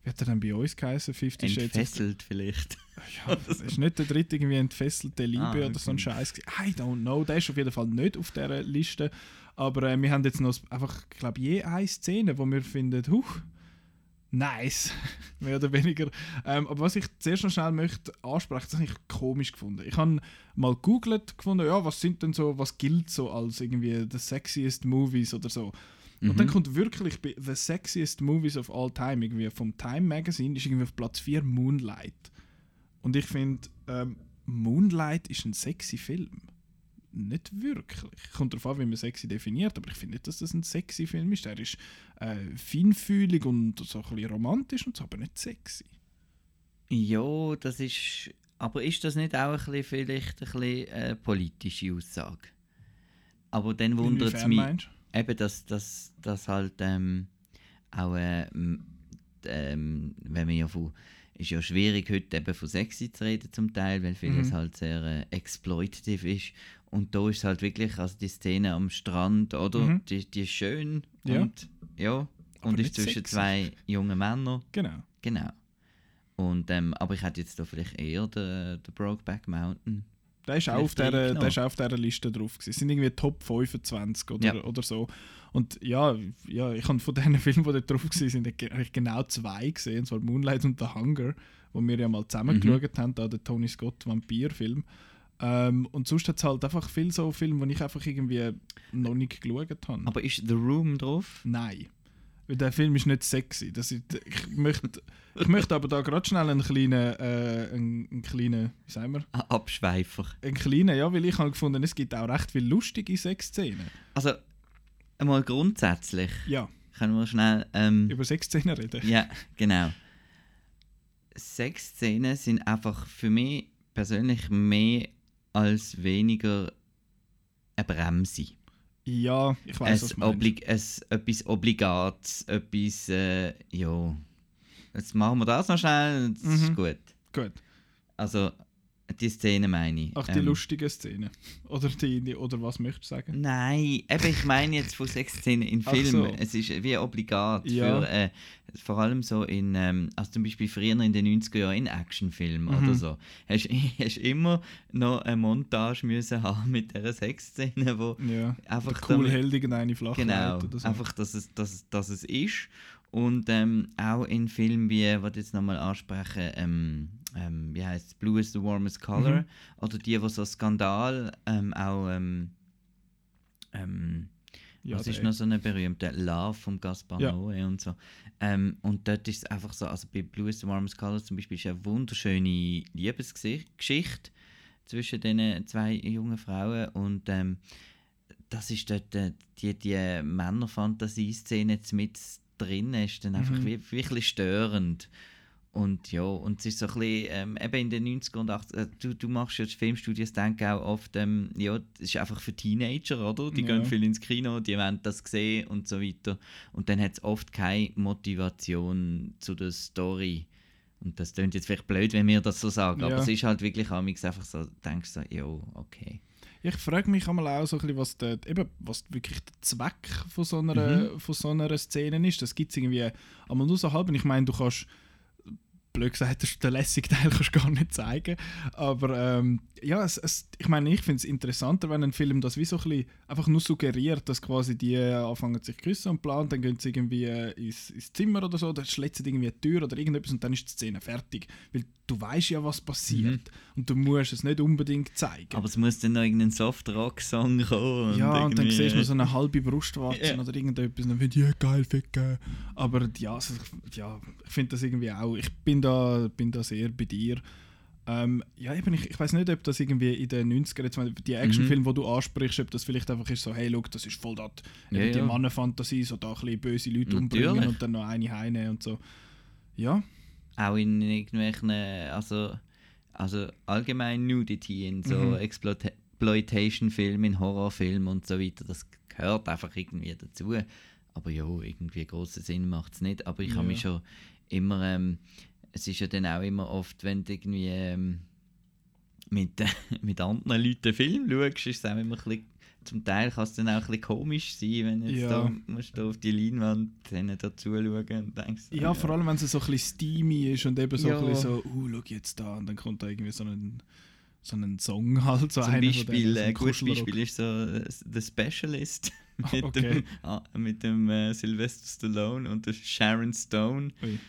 wie hat er dann bei uns geheißen? Fifty Shades. of- Entfesselt vielleicht. Ja, das ist nicht der dritte irgendwie entfesselte Liebe Ah, oder so ein okay. Scheiß. I don't know. Der ist auf jeden Fall nicht auf dieser Liste. Aber äh, wir haben jetzt noch einfach, ich glaube, je eine Szene, wo wir finden, huch, nice, mehr oder weniger. Ähm, aber was ich zuerst noch schnell möchte ansprechen, das habe ich komisch gefunden. Ich habe mal googelt gefunden, ja, was sind denn so, was gilt so als irgendwie the sexiest movies oder so. Und dann kommt wirklich bei The Sexiest Movies of All Time, irgendwie vom Time Magazine, ist irgendwie auf Platz 4 Moonlight. Und ich finde, ähm, Moonlight ist ein sexy Film. Nicht wirklich. Kommt darauf an, wie man sexy definiert, aber ich finde nicht, dass das ein sexy Film ist. Der ist äh, feinfühlig und so ein bisschen romantisch und so, aber nicht sexy. Ja, das ist. Aber ist das nicht auch ein bisschen, vielleicht ein bisschen äh, politische Aussage? Aber dann wundert es mich, meinst? Eben, dass das dass halt ähm, auch, äh, ähm, wenn man ja von. Ist ja schwierig, heute eben von sexy zu reden zum Teil, weil vieles Mhm. halt sehr äh, exploitative ist. Und da ist halt wirklich, also die Szene am Strand, oder? Mhm. Die, die ist schön Ja. und ja, Aber und ist zwischen sexy. zwei jungen Männern. Genau. Genau. Und, ähm, aber ich hätte jetzt da vielleicht eher den, den Brokeback Mountain. Der ist, auch auf der, der ist auch auf dieser Liste drauf. Gewesen. Es sind irgendwie Top 25 oder, Ja. oder so. Und ja, ja ich habe von diesen Filmen, die dort drauf waren, eigentlich genau zwei gesehen. Und zwar Moonlight und The Hunger, wo wir ja mal zusammen Mhm. geschaut haben, da der Tony Scott Vampir-Film. Ähm, und sonst hat es halt einfach viel so Filme, die ich einfach irgendwie noch nicht geschaut habe. Aber ist The Room drauf? Nein. Weil der Film ist nicht sexy. Das ist, ich, möchte, ich möchte aber da gerade schnell einen kleinen, äh, einen, einen kleinen, wie sagen wir, Abschweifer. einen kleinen, ja, weil ich habe gefunden, es gibt auch recht viele lustige Sexszenen. Also, einmal grundsätzlich Ja, können wir schnell. Ähm, über Sexszenen reden. ja, genau. Sexszenen sind einfach für mich persönlich mehr als weniger eine Bremse. Ja, ich weiß, es es, etwas Obligates, etwas, äh, ja. Jetzt machen wir das noch schnell, das ist Mhm. gut. Gut. Also, die Szene meine ich. Ach, die Ähm, lustige Szene. Oder, die, oder was möchtest du sagen? Nein, eben, ich meine jetzt von Sexszenen in Filmen. so. Es ist wie obligat Ja. für, äh, vor allem so in, ähm, also zum Beispiel früher in den 90er Jahren in Actionfilmen Mhm. oder so. Hast hast immer noch eine Montage müssen haben mit dieser Sexszene, wo Ja. einfach der cool damit- Held irgendeine flach Genau, so. einfach, dass es, dass, es- dass es ist. Und ähm, auch in Filmen wie, was ich jetzt nochmal ansprechen, ähm, wie heißt es, Blue is the warmest color. Mhm. Oder die, die so Skandal ähm, auch ähm, ähm, Ja, Was ist noch so eine berühmte Love von Gaspar Ja. Noé und so. Ähm, und dort ist es einfach so, also bei Blues the Warmest Colors zum Beispiel ist eine wunderschöne Liebesgeschichte zwischen diesen zwei jungen Frauen und ähm, das ist dort äh, die, die Männerfantasie-Szene mit drin ist dann einfach Mhm. wirklich störend. Und ja, und es ist so ein bisschen, ähm, eben in den 90er und 80er, äh, du, du machst ja Filmstudios, denken auch oft, ähm, ja, das ist einfach für Teenager, oder? Die Ja. gehen viel ins Kino, die wollen das sehen und so weiter. Und dann hat es oft keine Motivation zu der Story. Und das klingt jetzt vielleicht blöd, wenn wir das so sagen, aber Ja. es ist halt wirklich amigs einfach so, denkst du so, ja, okay. Ich frage mich einmal auch so ein bisschen, was, der, eben, was wirklich der Zweck von so einer, von so einer Szene ist. Das gibt es irgendwie einmal nur so halb. Und ich meine, du kannst, blöd gesagt, das- den lässigen Teil kannst du gar nicht zeigen. Aber ähm, ja, es, es, ich meine, ich finde es interessanter, wenn ein Film das wie so ein bisschen einfach nur suggeriert, dass quasi die äh, anfangen sich zu küssen und planen, dann gehen sie irgendwie äh, ins, ins Zimmer oder so, dann schlitzen sie irgendwie eine Tür oder irgendetwas und dann ist die Szene fertig. Weil du weißt ja, was passiert. Und du musst es nicht unbedingt zeigen. Aber es muss dann noch irgendein Soft-Rock-Song kommen. Ja, und dann irgendwie- siehst du noch so eine halbe Brustwarze Ja. oder irgendetwas und dann wird ja geil ficken. Aber ja, also, ich- ja ich finde das irgendwie auch. Ich bin da, bin da sehr bei dir. Ähm, ja, eben, ich, ich weiß nicht, ob das irgendwie in den 90er, jetzt, die Actionfilme, die du ansprichst, ob das vielleicht einfach ist so, hey, look, das ist voll das, Ja, eben die ja. Mannenfantasie, so da ein bisschen böse Leute Natürlich. umbringen und dann noch eine heine und so. Ja, auch in irgendwelchen, also, also allgemein Nudity in so Mhm. Exploitation-Filmen, in Horrorfilmen und so weiter, das gehört einfach irgendwie dazu. Aber ja, irgendwie großen Sinn macht es nicht. Aber ich habe Ja. mich schon immer, ähm, es ist ja dann auch immer oft, wenn du irgendwie ähm, mit, äh, mit anderen Leuten einen Film schaust, ist es auch immer ein bisschen, zum Teil kann es dann auch ein bisschen komisch sein, wenn jetzt Ja. da, musst du auf die Leinwand denen da zuschauen und denkst, so, ja, vor allem, wenn es so ein bisschen steamy ist und eben so Ja. ein bisschen so, uh, schau jetzt da und dann kommt da irgendwie so ein, so ein Song halt, so Zum von Beispiel, so ein ein gutes. Beispiel ist so äh, The Specialist mit Okay. dem, ah, mit dem äh, Sylvester Stallone und der Sharon Stone Ui.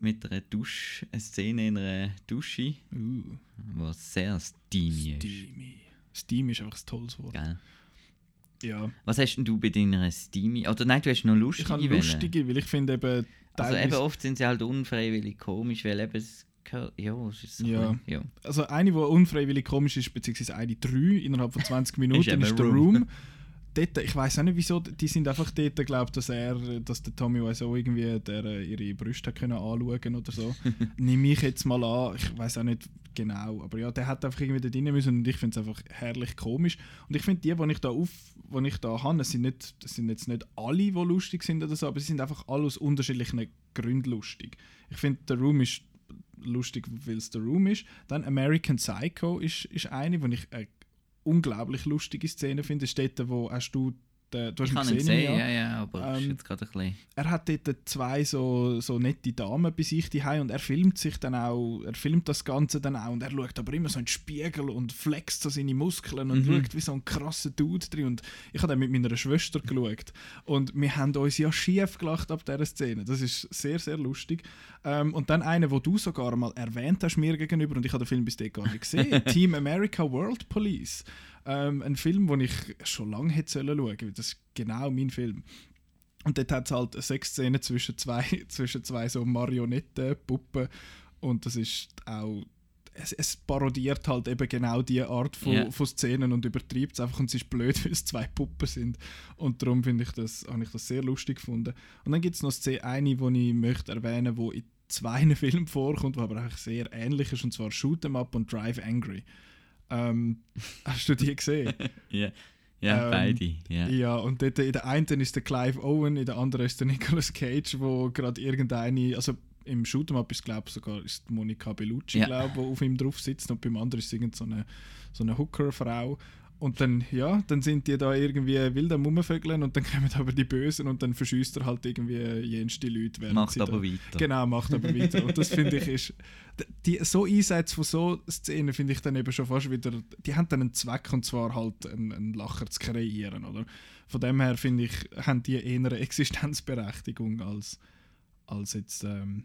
Mit einer Dusch, eine Szene in einer Dusche, Uh, was sehr steamy ist. steamy. Steamy ist einfach ein tolles Wort. Gell? Ja. Was hast denn du bei deiner steamy, oder nein, du hast noch lustige Ich habe lustige, weil ich finde eben Also eben oft sind sie halt unfreiwillig komisch, weil eben es ja, es ist so Ja. bisschen- ja. Also eine, die unfreiwillig komisch ist, beziehungsweise eine drei innerhalb von 20 Minuten, Ist ist, der Room. Room. Dort, ich weiß auch nicht wieso, die sind einfach dort, glaube dass er, dass der Tommy Wiseau irgendwie der, äh, ihre Brüste können anschauen oder so. Nehme ich jetzt mal an, ich weiß auch nicht genau, aber ja, der hat einfach irgendwie da rein müssen und ich finde es einfach herrlich komisch. Und ich finde die, die ich da auf, die ich da habe, das sind, nicht, das sind jetzt nicht alle, die lustig sind oder so, aber sie sind einfach alle aus unterschiedlichen Gründen lustig. Ich finde, der Room ist lustig, weil es der Room ist. Dann American Psycho ist, ist eine, wo ich eine unglaublich lustige Szene finde. Das ist dort, wo hast du, den, du hast Ich ihn gesehen, sehen, ja? ja, ja, aber Ähm, jetzt gerade ein bisschen... er hat dort zwei so, so nette Damen bei sich daheim und er filmt sich dann auch, er filmt das Ganze dann auch und er schaut aber immer so in den Spiegel und flext so seine Muskeln und Mhm. schaut wie so ein krasser Dude drin und ich habe dann mit meiner Schwester geschaut und wir haben uns ja schief gelacht ab dieser Szene, das ist sehr, sehr lustig ähm, und dann eine, wo du sogar mal erwähnt hast mir gegenüber und ich habe den Film bis dahin gar nicht gesehen, Team America World Police ähm, ein Film, den ich schon lange hätte sollen schauen, weil das ist genau mein Film. Und dort hat es halt eine Sexszene zwischen zwei, zwischen zwei so Marionettenpuppen. Und das ist auch. Es, es parodiert halt eben genau diese Art von, Ja. von Szenen und übertreibt es einfach. Und es ist blöd, weil es zwei Puppen sind. Und darum finde ich das, habe ich das sehr lustig gefunden. Und dann gibt es noch Szene, eine, die ich möchte erwähnen möchte, die in zwei Filmen vorkommt, die aber eigentlich sehr ähnlich ist. Und zwar Shoot 'em Up und Drive Angry. Ähm, hast du die gesehen? Ja, ja Ähm, beide. Ja. Ja, und dort, in der einen ist der Clive Owen, in der anderen ist der Nicolas Cage, wo gerade irgendeine, also im Shoot'em Up ist glaube sogar ist Monica Bellucci, Ja. glaube wo auf ihm drauf sitzt und beim anderen ist irgend so eine, so eine Hooker-Frau. Und dann, ja, dann sind die da irgendwie wild am Rumvögeln und dann kommen aber die Bösen und dann verschießt er halt irgendwie jenste Leute. während Macht sie aber da, weiter. Genau, macht aber weiter. Und das finde ich ist, die, so Einsätze von so Szenen finde ich dann eben schon fast wieder, die haben dann einen Zweck und zwar halt einen, einen Lacher zu kreieren, oder? Von dem her finde ich, haben die eher eine Existenzberechtigung als, als jetzt ähm,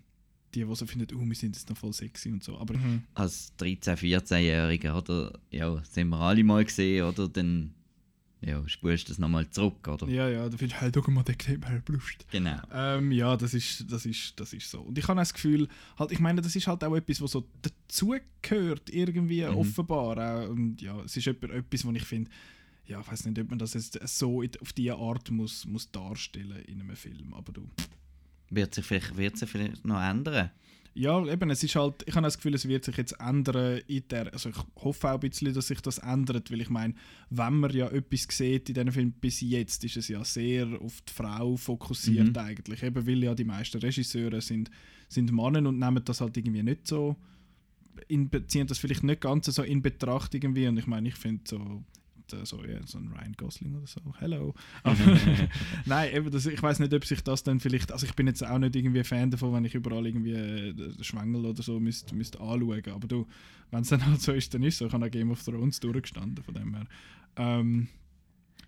die, die so finden, oh, wir sind jetzt noch voll sexy und so. Aber Als 13-, 14-Jähriger, oder? Ja, das haben wir alle mal gesehen, oder? Dann ja, spulst du das nochmal zurück, oder? Ja, ja, da findest du, hey, schau mal, der sieht mir Brust. Genau. Ähm, ja, das ist, das, ist, das ist so. Und ich habe auch das Gefühl, halt, ich meine, das ist halt auch etwas, was so dazugehört, irgendwie Mhm. offenbar. Auch. Und ja, es ist etwa- etwas, wo ich finde, ja, ich weiß nicht, ob man das jetzt so auf diese Art muss, muss darstellen in einem Film. Aber du. Wird sich vielleicht, wird sich vielleicht noch ändern? Ja, eben, es ist halt, ich habe das Gefühl, es wird sich jetzt ändern in der, also ich hoffe auch ein bisschen, dass sich das ändert, weil ich meine, wenn man ja etwas sieht in diesem Film bis jetzt, ist es ja sehr auf die Frau fokussiert Mhm. eigentlich, eben weil ja die meisten Regisseure sind, sind Männer und nehmen das halt irgendwie nicht so, in, ziehen das vielleicht nicht ganz so in Betracht irgendwie und ich meine, ich finde so, äh, so, ja, so ein Ryan Gosling oder so, hello. Nein, eben, das, ich weiß nicht, ob sich das dann vielleicht, also ich bin jetzt auch nicht irgendwie Fan davon, wenn ich überall irgendwie äh, Schwengel oder so müsste müsst anschauen, aber du, wenn es dann halt so ist, dann ist es so. Ich habe auch Game of Thrones durchgestanden, von dem her. Ähm,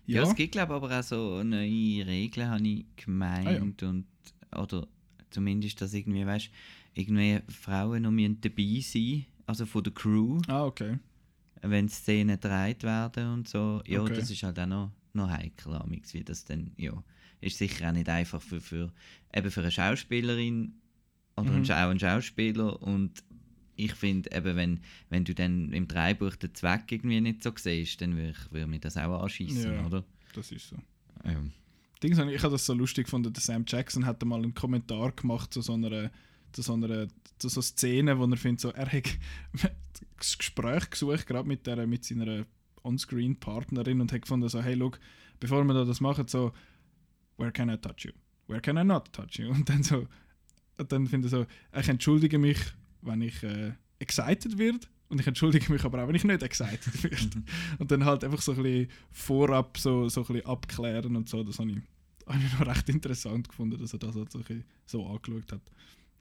Ja, ja, es gibt glaube aber auch so neue Regeln, habe ich gemeint. und, oder zumindest, dass irgendwie, weißt irgendwie Frauen noch dabei sein also von der Crew, ah, okay. Wenn Szenen gedreht werden und so. Ja, Okay. das ist halt auch noch, noch heikel, wie das dann, ja, ist sicher auch nicht einfach für, für, eben für eine Schauspielerin oder Mhm. einen Schau- einen Schauspieler und ich finde eben, wenn, wenn du dann im Dreibuch den Zweck irgendwie nicht so siehst, dann würde ich, würde mich das auch anschießen, Ja. oder? Das ist so. Ja. Dings, ich habe das so lustig gefunden, der Sam Jackson hat mal einen Kommentar gemacht zu so einer zu so einer zu so Szene, wo er findet, so, er hat das Gespräch gesucht, gerade mit, der, mit seiner On-Screen-Partnerin und hat gefunden, so, hey, look, bevor wir da das machen, so, where can I touch you? Where can I not touch you? Und dann so, und dann finde ich so, ich entschuldige mich, wenn ich äh, excited werde und ich entschuldige mich aber auch, wenn ich nicht excited werde. und dann halt einfach so ein bisschen vorab so, so ein bisschen abklären und so, das habe ich, habe ich noch recht interessant gefunden, dass er das halt so, so angeschaut hat.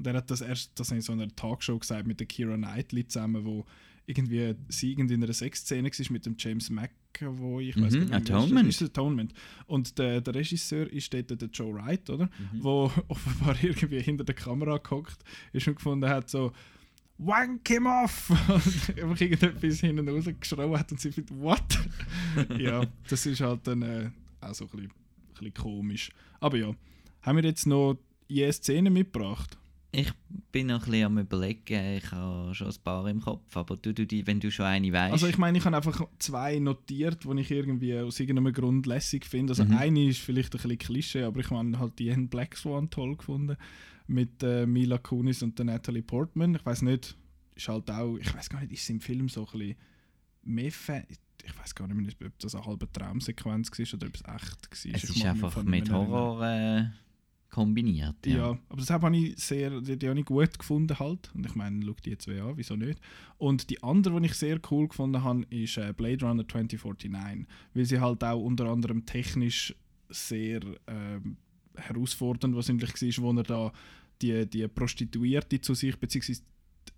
Und er hat das erst das in so einer Talkshow gesagt mit der Kira Knightley zusammen, wo irgendwie sie in einer Sexszene war mit dem James McAvoy, ich weiß Mhm, gar nicht, Atonement. Ist? Ist Atonement. Und der, der Regisseur ist dort der Joe Wright, oder? Mhm. Wo offenbar irgendwie hinter der Kamera gehockt ist und gefunden hat, so Wank him off! und einfach irgendetwas hinten rausgeschrien hat und sie findet, what? ja, das ist halt dann äh, auch so ein bisschen, ein bisschen komisch. Aber ja, haben wir jetzt noch je Szene mitgebracht? Ich bin noch ein bisschen am überlegen, ich habe schon ein paar im Kopf, aber du, du, wenn du schon eine weißt. Also ich meine, ich habe einfach zwei notiert, die ich irgendwie aus irgendeinem Grund lässig finde. Also Mhm. eine ist vielleicht ein bisschen Klischee, aber ich meine halt die Black Swan toll gefunden mit äh, Mila Kunis und der Natalie Portman. Ich weiß nicht, ist halt auch, ich weiß gar nicht, ist sie im Film so ein bisschen mehr Fan. Ich weiß gar nicht mehr, ob das eine halbe Traumsequenz war oder ob es echt war. es Ich ist einfach mit. Horror äh, kombiniert. Ja. Ja. aber das habe ich sehr, die, die habe ich gut gefunden halt. Und ich meine, schau die zwei an, wieso nicht. Und die andere, die ich sehr cool gefunden habe, ist äh, Blade Runner 2049. Weil sie halt auch unter anderem technisch sehr ähm, herausfordernd wahrscheinlich war, wo er da die, die Prostituierte zu sich, beziehungsweise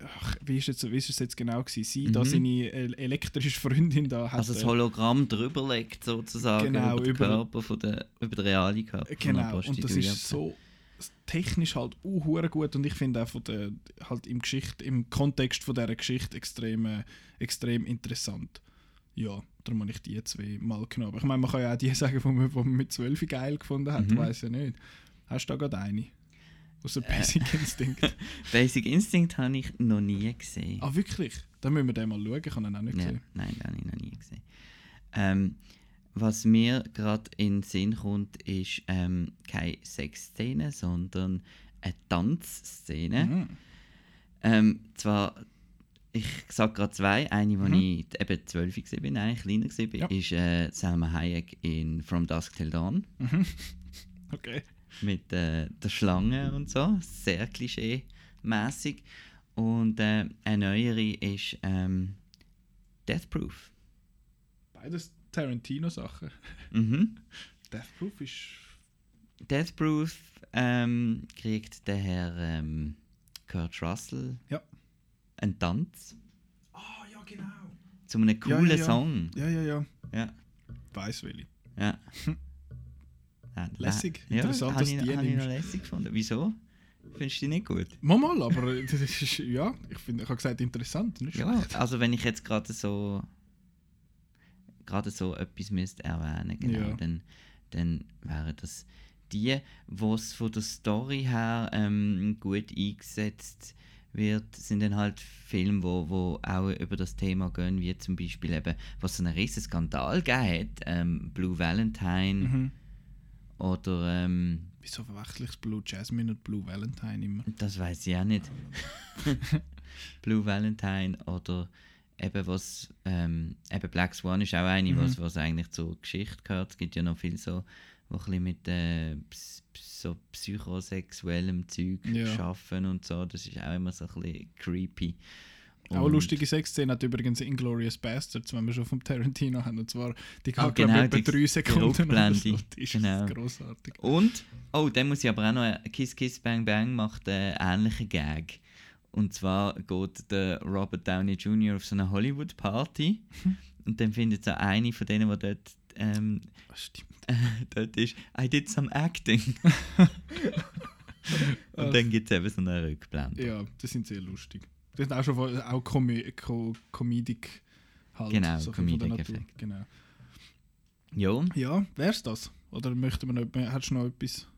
Ach, wie ist, jetzt, wie ist es jetzt genau gewesen? Sie, da Mhm. seine el- elektrische Freundin da hat. Also das äh, Hologramm drüber legt sozusagen Genau, über den über- Körper von der, über den realen Körper Genau, und das ist so technisch halt uh, gut und ich finde auch von der, halt im, Geschichte, im Kontext von dieser Geschichte extrem, äh, extrem interessant. Ja, darum habe ich die zwei mal genommen. Ich meine, man kann ja auch die sagen, die man, die man mit 12 geil gefunden hat, Mhm. weiß ja nicht. Hast du da gerade eine? Außer Basic Instinct. Basic Instinct habe ich noch nie gesehen. ah, wirklich? Dann müssen wir den mal schauen, ich habe ihn auch nicht Ja, gesehen. nein, den habe ich noch nie gesehen. Ähm, was mir gerade in den Sinn kommt, ist ähm, keine Sexszene, sondern eine Tanzszene. Mhm. Ähm, zwar, ich sage gerade zwei. Eine, wo Mhm. ich eben 12 war, nein, kleiner war, Ja. ist äh, Salma Hayek in From Dusk Till Dawn Okay. Mit äh, der Schlange und so. Sehr klischee-mäßig. Und äh, eine neuere ist ähm, Death Proof. Beides Tarantino-Sachen. Mhm. Death Proof ist. Death Proof ähm, kriegt der Herr ähm, Kurt Russell Ja. einen Tanz Ah, ja, genau. zu einem coolen ja, ja. Song. Ja, ja, ja. Ja, Weiß Willi. ja. ja Lässig. Ja, Interessant, dass ich, die habe ich noch lässig gefunden. Wieso? Findest du die nicht gut? Mal, mal, aber das ist, ja, ich, finde, ich habe gesagt, interessant. Nicht Ja, schlecht. also wenn ich jetzt gerade so gerade so etwas müsst erwähnen genau, Ja. dann, dann wären das die, wo es von der Story her ähm, gut eingesetzt wird, sind dann halt Filme, wo, wo auch über das Thema gehen, wie zum Beispiel eben, was so einen riesen Skandal gegeben hat, ähm, Blue Valentine Mhm. Oder ähm, Wieso verwechsel ich Blue Jasmine und Blue Valentine immer? das weiß ich auch nicht. Blue Valentine oder eben was, ähm, eben Black Swan ist auch eine, Mhm. was, was eigentlich zur Geschichte gehört. Es gibt ja noch viel so, wo ein bisschen mit äh, ps- so psychosexuellem Zeug Ja. schaffen und so. Das ist auch immer so ein bisschen creepy. Auch eine lustige Sexszene hat übrigens Inglourious Bastards, wenn wir schon vom Tarantino haben. Und zwar, die geht Ah, glaube genau, ich etwa die- drei Sekunden oder so. Die ist genau. grossartig. Und, oh, dann muss ich aber auch noch, äh, Kiss Kiss Bang Bang macht einen ähnlichen Gag. Und zwar geht der Robert Downey Jr. auf so eine Hollywood-Party und dann findet so eine von denen, die dort, ähm, Stimmt. dort ist, I did some acting. und dann gibt es eben so eine Rückblende. Ja, die sind sehr lustig. Das sind auch schon auch Comedy, Co Comedic halt. Genau, so viel von der Comedic Natur. Effekt. Genau. Jo. Ja, wär's das? Oder möchte man noch, hast du noch etwas,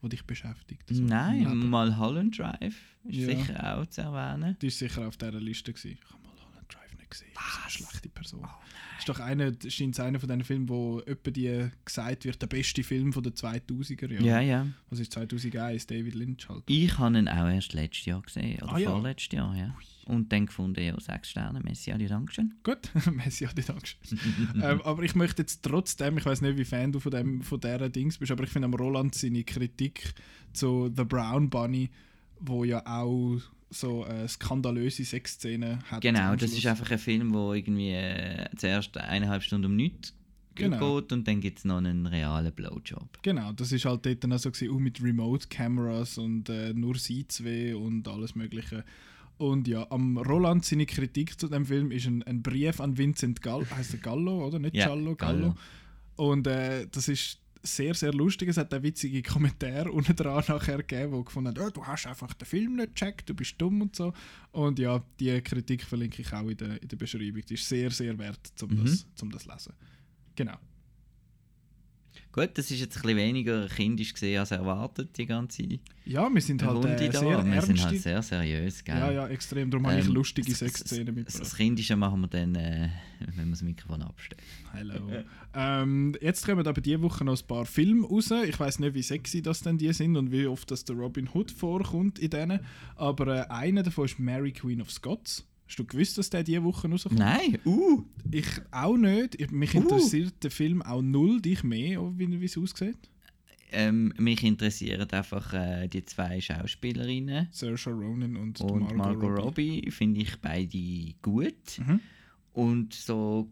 was dich beschäftigt? So im Nein, Leben? Mulholland Drive ist Ja. sicher auch zu erwähnen. Die ist sicher auf dieser Liste gewesen habe mal Holland Drive nicht gesehen. Was? So eine schlechte Person. ist doch einer, scheint einer von diesen Filmen, wo etwa die gesagt wird, der beste Film von den 2000er Jahren. Ja, ja. Was ist 2001? David Lynch halt. Ich habe ihn auch erst letztes Jahr gesehen, oder Ah, ja. vorletztes Jahr, ja. Und dann gefunden, ja, sechs Sterne, Messi, ja, Dankeschön. Gut, Messi die Dankeschön. ähm, aber ich möchte jetzt trotzdem, ich weiß nicht, wie Fan du von, dem, von dieser Dings bist, aber ich finde am Roland seine Kritik zu The Brown Bunny, wo ja auch so eine skandalöse Sexszene hat. Genau, das ist einfach ein Film, wo irgendwie äh, zuerst eineinhalb Stunden um nichts Genau. geht und dann gibt es noch einen realen Blowjob. Genau, das ist halt dort dann auch so gewesen, auch mit Remote Cameras und äh, nur sie zwei und alles mögliche. Und ja, am Roland seine Kritik zu dem Film ist ein, ein Brief an Vincent Gallo, heißt er Gallo, oder? Nicht Ja, Gallo, Gallo. Gallo. Und äh, das ist sehr, sehr lustig. Es hat auch witzige Kommentare unten dran nachher gegeben, wo gefunden haben, «Ah, du hast einfach den Film nicht gecheckt, du bist dumm und so. Und ja, die Kritik verlinke ich auch in der, in der Beschreibung. Die ist sehr, sehr wert, um Mhm. das, zum das lesen. Genau. Gut, das ist jetzt ein bisschen weniger kindisch gesehen als erwartet, die ganze Ja, wir sind halt äh, sehr Wir sind ernst. halt sehr seriös, gell? Ja, ja, extrem. Darum habe ich Ähm, lustige Sexszenen Das, mitgebracht. das Kindische machen wir dann, äh, wenn wir das Mikrofon abstellen. Hallo. ähm, jetzt kommen aber diese Woche noch ein paar Filme raus. Ich weiß nicht, wie sexy das denn die sind und wie oft das der Robin Hood vorkommt in denen. Aber äh, einer davon ist Mary Queen of Scots. Hast du gewusst, dass der diese Woche rauskommt? Nein, uh! Ich auch nicht. Ich, mich Uh. interessiert der Film auch null, dich mehr, wie es aussieht. Ähm, mich interessieren einfach äh, die zwei Schauspielerinnen. Saoirse Ronan und, und Margot, Margot, Robbie. Robbie finde ich beide gut. Mhm. Und so,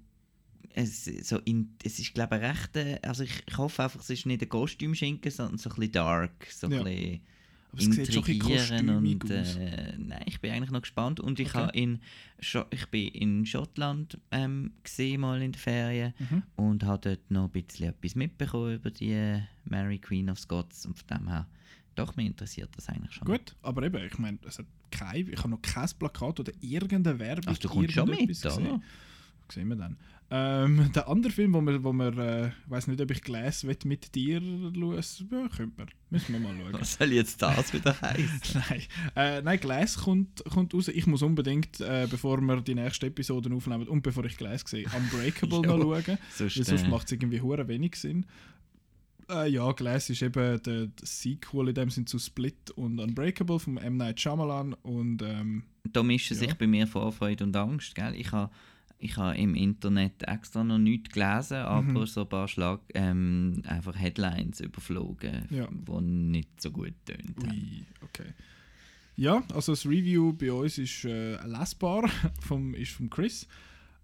es, so in, es ist glaube ich recht, äh, also ich, ich hoffe einfach, es ist nicht ein Kostümschinken, sondern so ein bisschen dark, so Ja. ein bisschen Aber es sieht schon ein bisschen und äh, nein, ich bin eigentlich noch gespannt und ich Okay. in Scho ich bin in Schottland ähm, gesehen mal in den Ferien Mhm. und habe dort noch ein bisschen etwas mitbekommen über die äh, Mary Queen of Scots und von dem her doch mich interessiert das eigentlich schon. Gut, aber eben, ich meine, es hat kein, ich habe noch kein Plakat oder irgendeine Werbung. Ach, du kommst schon mit, oder? gesehen. Sehen wir dann. Ähm, der andere Film, wo wir, wo wir äh, weiß nicht, ob ich Glass will mit dir schauen ja, könnte man. Müssen wir mal schauen. Was soll jetzt das wieder heißen? nein, äh, nein, Glass kommt, kommt raus. Ich muss unbedingt, äh, bevor wir die nächste Episode aufnehmen und bevor ich Glass sehe, Unbreakable noch Jo. schauen. Sonst, Weil sonst macht es irgendwie hure wenig Sinn. Äh, ja, Glass ist eben der, Sequel in dem Sinn zu Split und Unbreakable vom M. Night Shyamalan und ähm, da mischen Ja. sich bei mir Vorfreude und Angst. Gell? Ich habe ich ha im Internet extra noch nichts gelesen, aber Mhm. so ein paar Schlag ähm, einfach Headlines überflogen, Ja. die nicht so gut tönt. okay. Ja, also das Review bei uns ist äh, lesbar, vom, ist von Chris.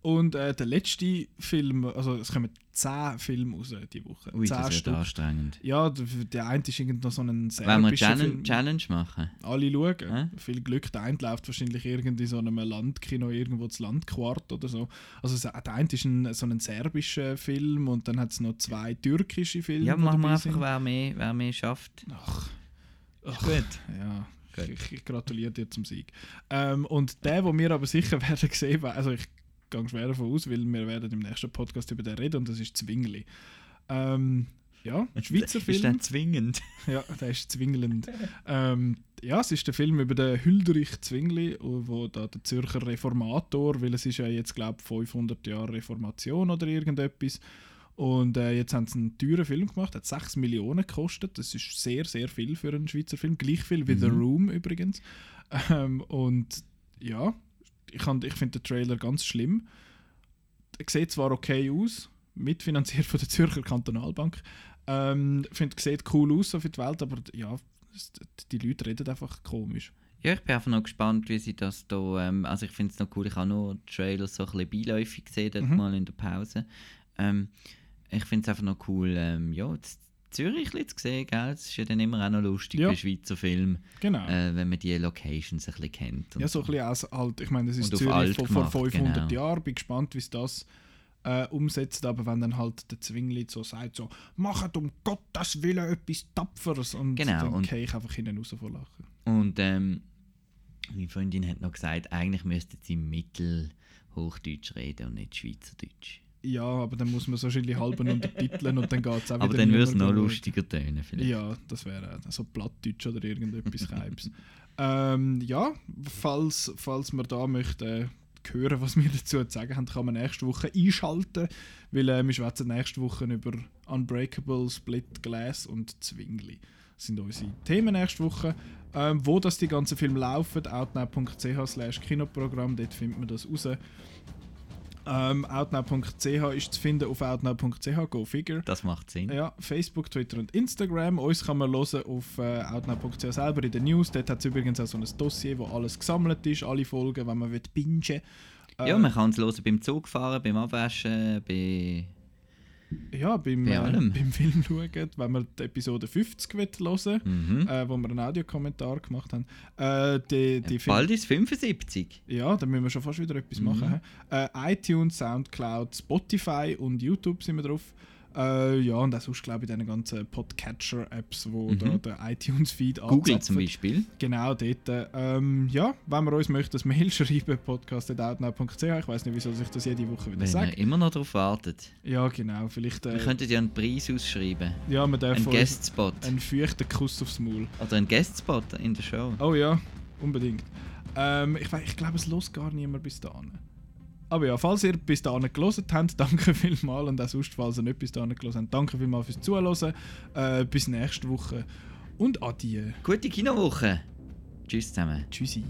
Und äh, der letzte Film, also es kommen 10 Filme raus diese Woche. Ui, 10 das wird Stück. anstrengend. Ja, der, der eine ist irgend noch so ein Wollen wir serbischer Challenge, Film. Challenge machen? Alle schauen. Hä? Viel Glück. Der eine läuft wahrscheinlich irgendwie in so einem Landkino irgendwo zu Landquart oder so. Also der eine ist ein, so ein serbischer Film und dann hat es noch zwei türkische Filme. Ja, machen wir einfach, wer mehr, wer mehr schafft. Ach. Ach, Gut. Ja, ich, ich gratuliere dir zum Sieg. Ähm, und der, wo wir aber sicher werden sehen, also ich gehe schwer davon aus, weil wir werden im nächsten Podcast über den reden und das ist Zwingli. Ähm, ja, ein Schweizer Ist Film. dann zwingend. Ja, der ist zwingelnd. ähm, ja, es ist der Film über den Hülderich Zwingli, wo da der Zürcher Reformator, weil es ist ja jetzt glaube ich 500 Jahre Reformation oder irgendetwas. Und äh, jetzt haben sie einen teuren Film gemacht, hat 6 Millionen gekostet. Das ist sehr, sehr viel für einen Schweizer Film. Gleich viel wie The Room übrigens. Ähm, und ja, ich, ich finde den Trailer ganz schlimm. Er sieht zwar okay aus, mitfinanziert von der Zürcher Kantonalbank. Ähm, finde, sieht cool aus so für die Welt, aber ja, die Leute reden einfach komisch. Ja, ich bin einfach noch gespannt, wie sie das da. Ähm, also ich finde es noch cool, ich habe nur die Trailers so ein bisschen beiläufig gesehen, dort Mhm. mal in der Pause. Ähm, ich finde es einfach noch cool, ähm, ja, das Zürich zu sehen, gell? Das ist ja dann immer auch noch lustig Ja. bei Schweizer Filmen, Genau. äh, wenn man die Locations ein bisschen kennt. ja, so ein bisschen aus alt. Ich meine, das ist Zürich von vor gemacht, 500 genau. Jahren. Bin gespannt, wie es das äh, umsetzt. Aber wenn dann halt der Zwingli so sagt, so, macht um Gottes Willen etwas Tapferes. Und Genau, dann gehe ich einfach hinten raus vor Lachen. Und ähm, meine Freundin hat noch gesagt, eigentlich müssten sie Mittelhochdeutsch reden und nicht Schweizerdeutsch. Ja, aber dann muss man es wahrscheinlich halben untertiteln und dann geht es auch Aber wieder dann würde es noch lustiger tönen vielleicht. Ja, das wäre so Plattdeutsch oder irgendetwas Keibs. ähm, ja, falls, falls man da möchte äh, hören, was wir dazu zu sagen haben, kann man nächste Woche einschalten, weil äh, wir schwätzen nächste Woche über Unbreakable, Split Glass und Zwingli. Das sind unsere Themen nächste Woche. Ähm, wo das die ganzen Filme laufen, outnow.ch slash Kinoprogramm, dort findet man das raus. Ähm, outnow.ch ist zu finden auf outnow.ch, go figure. Das macht Sinn. Ja, Facebook, Twitter und Instagram. Uns kann man hören auf äh, outnow.ch selber in den News. Dort hat es übrigens auch so ein Dossier, wo alles gesammelt ist, alle Folgen, wenn man will bingen äh, Ja, man kann es hören beim Zugfahren, beim Abwaschen, bei... ja, beim, bei äh, beim Film schauen, wenn man die Episode 50 will hören Mhm. äh, wo wir einen Audiokommentar gemacht haben. Äh, die, die Film- Bald ist 75. Ja, dann müssen wir schon fast wieder etwas machen. hä? Äh, iTunes, Soundcloud, Spotify und YouTube sind wir drauf. Äh, ja, und auch sonst, glaube ich, diesen ganzen Podcatcher-Apps, wo da der iTunes-Feed Google zum anzapfen. Beispiel. Genau, dort. Ähm, ja, wenn man uns möchte, das Mail schreiben, podcast.outnow.ch. Ich weiß nicht, wieso ich das jede Woche wieder sage. immer noch darauf wartet. Ja, genau. Vielleicht Wir äh, könnten ja einen Preis ausschreiben. ja, man darf Ein Guestspot. einen feuchten Kuss aufs Maul. Oder einen Guestspot in der Show. Oh ja, unbedingt. Ähm, ich ich glaube, es los gar niemand bis dahin. Aber ja, falls ihr bis dahin gelesen habt, danke vielmals. Und auch sonst, falls ihr nicht bis dahin gelesen habt, danke vielmals fürs Zuhören. Äh, bis nächste Woche. Und adieu. Gute Kinowoche. Tschüss zusammen. Tschüssi.